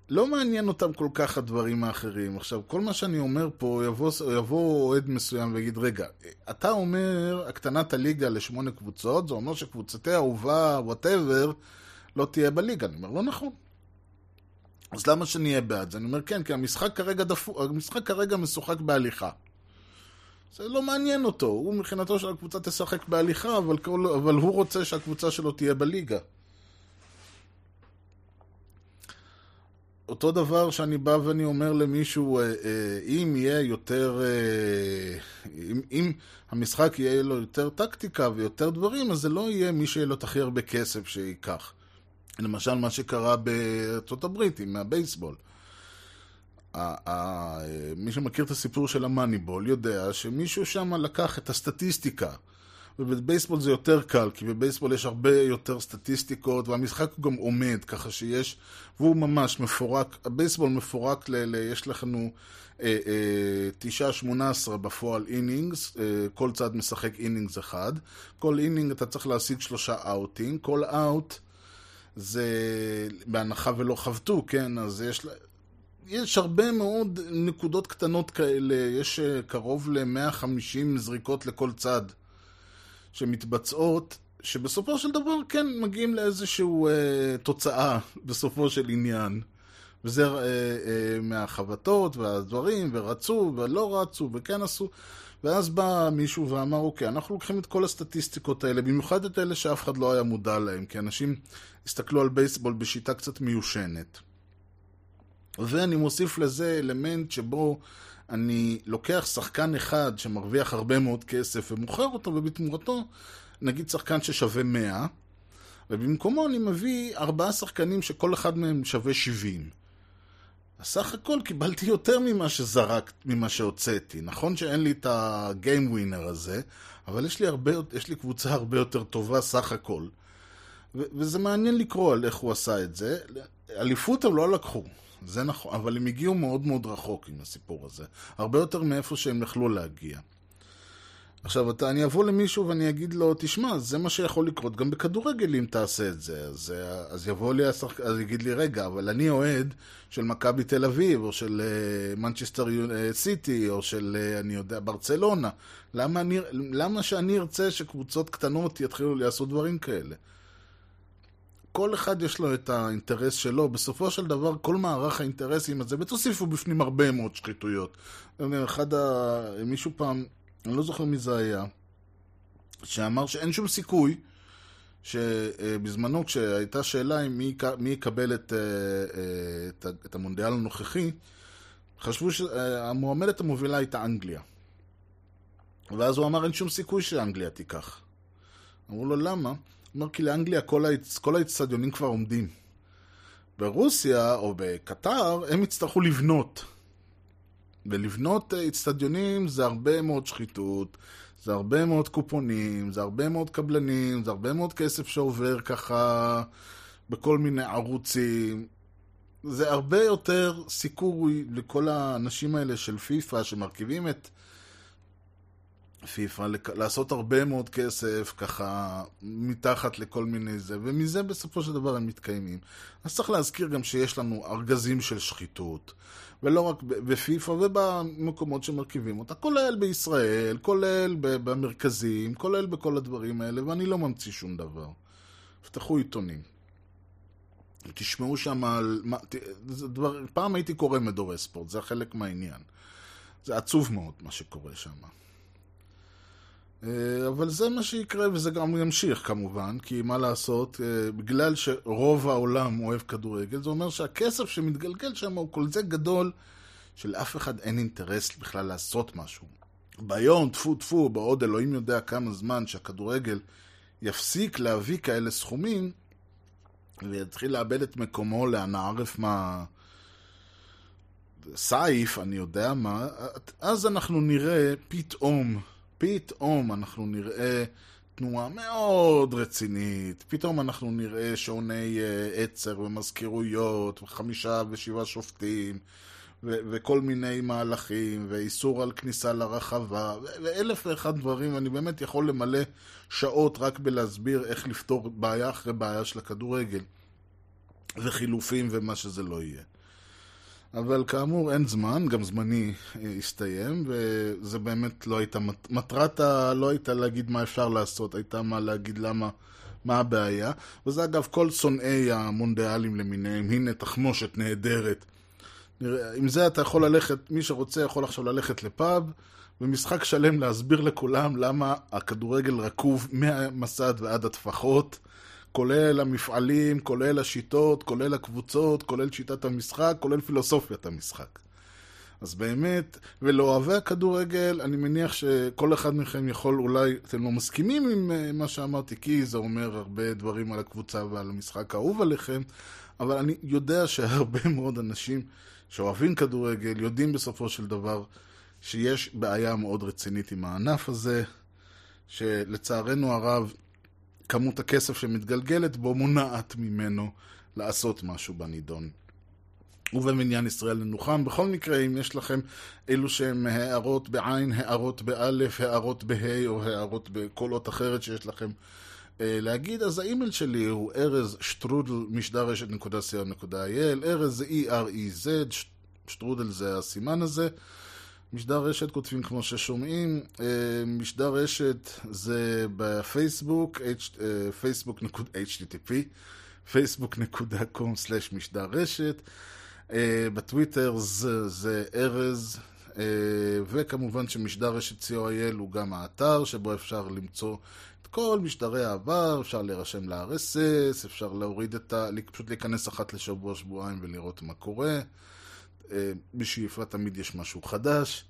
לא מעניין אותם כל כך הדברים האחרים. עכשיו, כל מה שאני אומר פה, יבוא, יבוא אוהד מסוים ויגיד, רגע, אתה אומר הקטנת הליגה לשמונה קבוצות, זה אומר שקבוצתי אהובה, וואטאבר, לא תהיה בליגה. אני אומר, לא נכון. אז למה שנהיה בעד זה? אני אומר, כן, כי המשחק כרגע, דפו, המשחק כרגע משוחק בהליכה. זה לא מעניין אותו, הוא מבחינתו של הקבוצה תשחק בהליכה, אבל, כל, אבל הוא רוצה שהקבוצה שלו תהיה בליגה. אותו דבר שאני בא ואני אומר למישהו, אה, אה, אם יהיה יותר, אה, אם, אם המשחק יהיה לו יותר טקטיקה ויותר דברים, אז זה לא יהיה מי שיהיה לו את הכי הרבה כסף שייקח. למשל מה שקרה בארצות הברית עם הבייסבול. מי שמכיר את הסיפור של המאניבול יודע שמישהו שם לקח את הסטטיסטיקה. ובבייסבול זה יותר קל, כי בבייסבול יש הרבה יותר סטטיסטיקות, והמשחק גם עומד, ככה שיש, והוא ממש מפורק, הבייסבול מפורק, ל, ל, יש לנו אה, אה, תשעה, שמונה עשרה בפועל innings, אה, כל צד משחק innings אחד, כל inning אתה צריך להשיג שלושה אאוטים, כל אאוט זה בהנחה ולא חבטו, כן, אז יש... יש הרבה מאוד נקודות קטנות כאלה, יש קרוב ל-150 זריקות לכל צד שמתבצעות, שבסופו של דבר כן מגיעים לאיזושהי אה, תוצאה <laughs> בסופו של עניין. וזה אה, אה, מהחבטות והדברים, ורצו ולא רצו וכן עשו. ואז בא מישהו ואמר, אוקיי, אנחנו לוקחים את כל הסטטיסטיקות האלה, במיוחד את אלה שאף אחד לא היה מודע להם, כי אנשים הסתכלו על בייסבול בשיטה קצת מיושנת. ואני מוסיף לזה אלמנט שבו אני לוקח שחקן אחד שמרוויח הרבה מאוד כסף ומוכר אותו, ובתמורתו, נגיד שחקן ששווה 100, ובמקומו אני מביא ארבעה שחקנים שכל אחד מהם שווה 70. סך הכל קיבלתי יותר ממה שזרקת, ממה שהוצאתי. נכון שאין לי את הגיים ווינר הזה, אבל יש לי, הרבה, יש לי קבוצה הרבה יותר טובה סך הכל. ו- וזה מעניין לקרוא על איך הוא עשה את זה. אליפות הם לא לקחו, זה נכון, אבל הם הגיעו מאוד מאוד רחוק עם הסיפור הזה. הרבה יותר מאיפה שהם יכלו להגיע. עכשיו, אתה, אני אבוא למישהו ואני אגיד לו, תשמע, זה מה שיכול לקרות גם בכדורגל אם תעשה את זה. אז, אז יבוא לי השחק... אז יגיד לי, רגע, אבל אני אוהד של מכבי תל אביב, או של מנצ'סטר uh, סיטי, או של, uh, אני יודע, ברצלונה. למה, אני, למה שאני ארצה שקבוצות קטנות יתחילו לעשות דברים כאלה? כל אחד יש לו את האינטרס שלו. בסופו של דבר, כל מערך האינטרסים הזה, ותוסיפו בפנים הרבה מאוד שחיתויות. אחד ה... מישהו פעם, אני לא זוכר מי זה היה, שאמר שאין שום סיכוי שבזמנו כשהייתה שאלה עם מי, מי יקבל את, את, את המונדיאל הנוכחי, חשבו שהמועמדת המובילה הייתה אנגליה. ואז הוא אמר אין שום סיכוי שאנגליה תיקח. אמרו לו למה? אומר כי לאנגליה כל האצטדיונים כבר עומדים. ברוסיה או בקטר הם יצטרכו לבנות. ולבנות אצטדיונים זה הרבה מאוד שחיתות, זה הרבה מאוד קופונים, זה הרבה מאוד קבלנים, זה הרבה מאוד כסף שעובר ככה בכל מיני ערוצים. זה הרבה יותר סיכוי לכל האנשים האלה של פיפא שמרכיבים את פיפ"א, לעשות הרבה מאוד כסף ככה מתחת לכל מיני זה, ומזה בסופו של דבר הם מתקיימים. אז צריך להזכיר גם שיש לנו ארגזים של שחיתות, ולא רק בפיפ"א ובמקומות שמרכיבים אותה, כולל בישראל, כולל במרכזים, כולל בכל הדברים האלה, ואני לא ממציא שום דבר. פתחו עיתונים. תשמעו שם על... דבר, פעם הייתי קורא מדורי ספורט, זה חלק מהעניין. זה עצוב מאוד מה שקורה שם. אה, אבל זה מה שיקרה וזה גם ימשיך כמובן, כי מה לעשות, אה, בגלל שרוב העולם אוהב כדורגל, זה אומר שהכסף שמתגלגל שם הוא כל זה גדול, שלאף אחד אין אינטרס בכלל לעשות משהו. ביום, טפו טפו, בעוד אלוהים יודע כמה זמן שהכדורגל יפסיק להביא כאלה סכומים, ויתחיל לאבד את מקומו לאנה ערף מה... סייף, אני יודע מה, אז אנחנו נראה פתאום, פתאום אנחנו נראה תנועה מאוד רצינית, פתאום אנחנו נראה שעוני אה, עצר ומזכירויות, וחמישה ושבעה שופטים, ו- וכל מיני מהלכים, ואיסור על כניסה לרחבה, ו- ואלף ואחד דברים, אני באמת יכול למלא שעות רק בלהסביר איך לפתור בעיה אחרי בעיה של הכדורגל, וחילופים ומה שזה לא יהיה. אבל כאמור אין זמן, גם זמני אה, הסתיים, וזה באמת לא הייתה, מט- מטרת ה... לא הייתה להגיד מה אפשר לעשות, הייתה מה להגיד למה, מה הבעיה. וזה אגב כל שונאי המונדיאלים למיניהם, הנה תחמושת נהדרת. נראה, עם זה אתה יכול ללכת, מי שרוצה יכול עכשיו ללכת לפאב, ומשחק שלם להסביר לכולם למה הכדורגל רקוב מהמסד ועד הטפחות. כולל המפעלים, כולל השיטות, כולל הקבוצות, כולל שיטת המשחק, כולל פילוסופיית המשחק. אז באמת, ולאוהבי הכדורגל, אני מניח שכל אחד מכם יכול אולי, אתם לא מסכימים עם אה, מה שאמרתי, כי זה אומר הרבה דברים על הקבוצה ועל המשחק האהוב עליכם, אבל אני יודע שהרבה <laughs> מאוד אנשים שאוהבים כדורגל, יודעים בסופו של דבר שיש בעיה מאוד רצינית עם הענף הזה, שלצערנו הרב, כמות הכסף שמתגלגלת בו מונעת ממנו לעשות משהו בנידון. ובמניין ישראל ננוחם. בכל מקרה, אם יש לכם אילו שהם הערות בעין, הערות באלף, הערות בה' או הערות בכל אות אחרת שיש לכם אה, להגיד, אז האימייל שלי הוא ארז שטרודל משדר רשת נקודה אייל, ארז זה E-R-E-Z, שטרודל זה הסימן הזה. משדר רשת כותבים כמו ששומעים, אה, משדר רשת זה בפייסבוק, H- אה, פייסבוק נקוד http, facebook.com/slash משדר רשת, אה, בטוויטר זה, זה ארז, וכמובן שמשדר רשת co.il הוא גם האתר שבו אפשר למצוא את כל משדרי העבר, אפשר להירשם ל-RSS, אפשר להוריד את ה... פשוט להיכנס אחת לשבוע, שבועיים ולראות מה קורה. בשאיפה תמיד יש משהו חדש.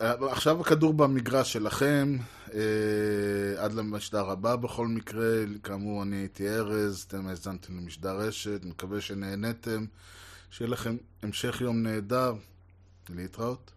עכשיו הכדור במגרש שלכם, אה, עד למשדר הבא בכל מקרה, כאמור אני הייתי ארז, אתם האזנתם למשדר רשת, מקווה שנהנתם, שיהיה לכם המשך יום נהדר, להתראות.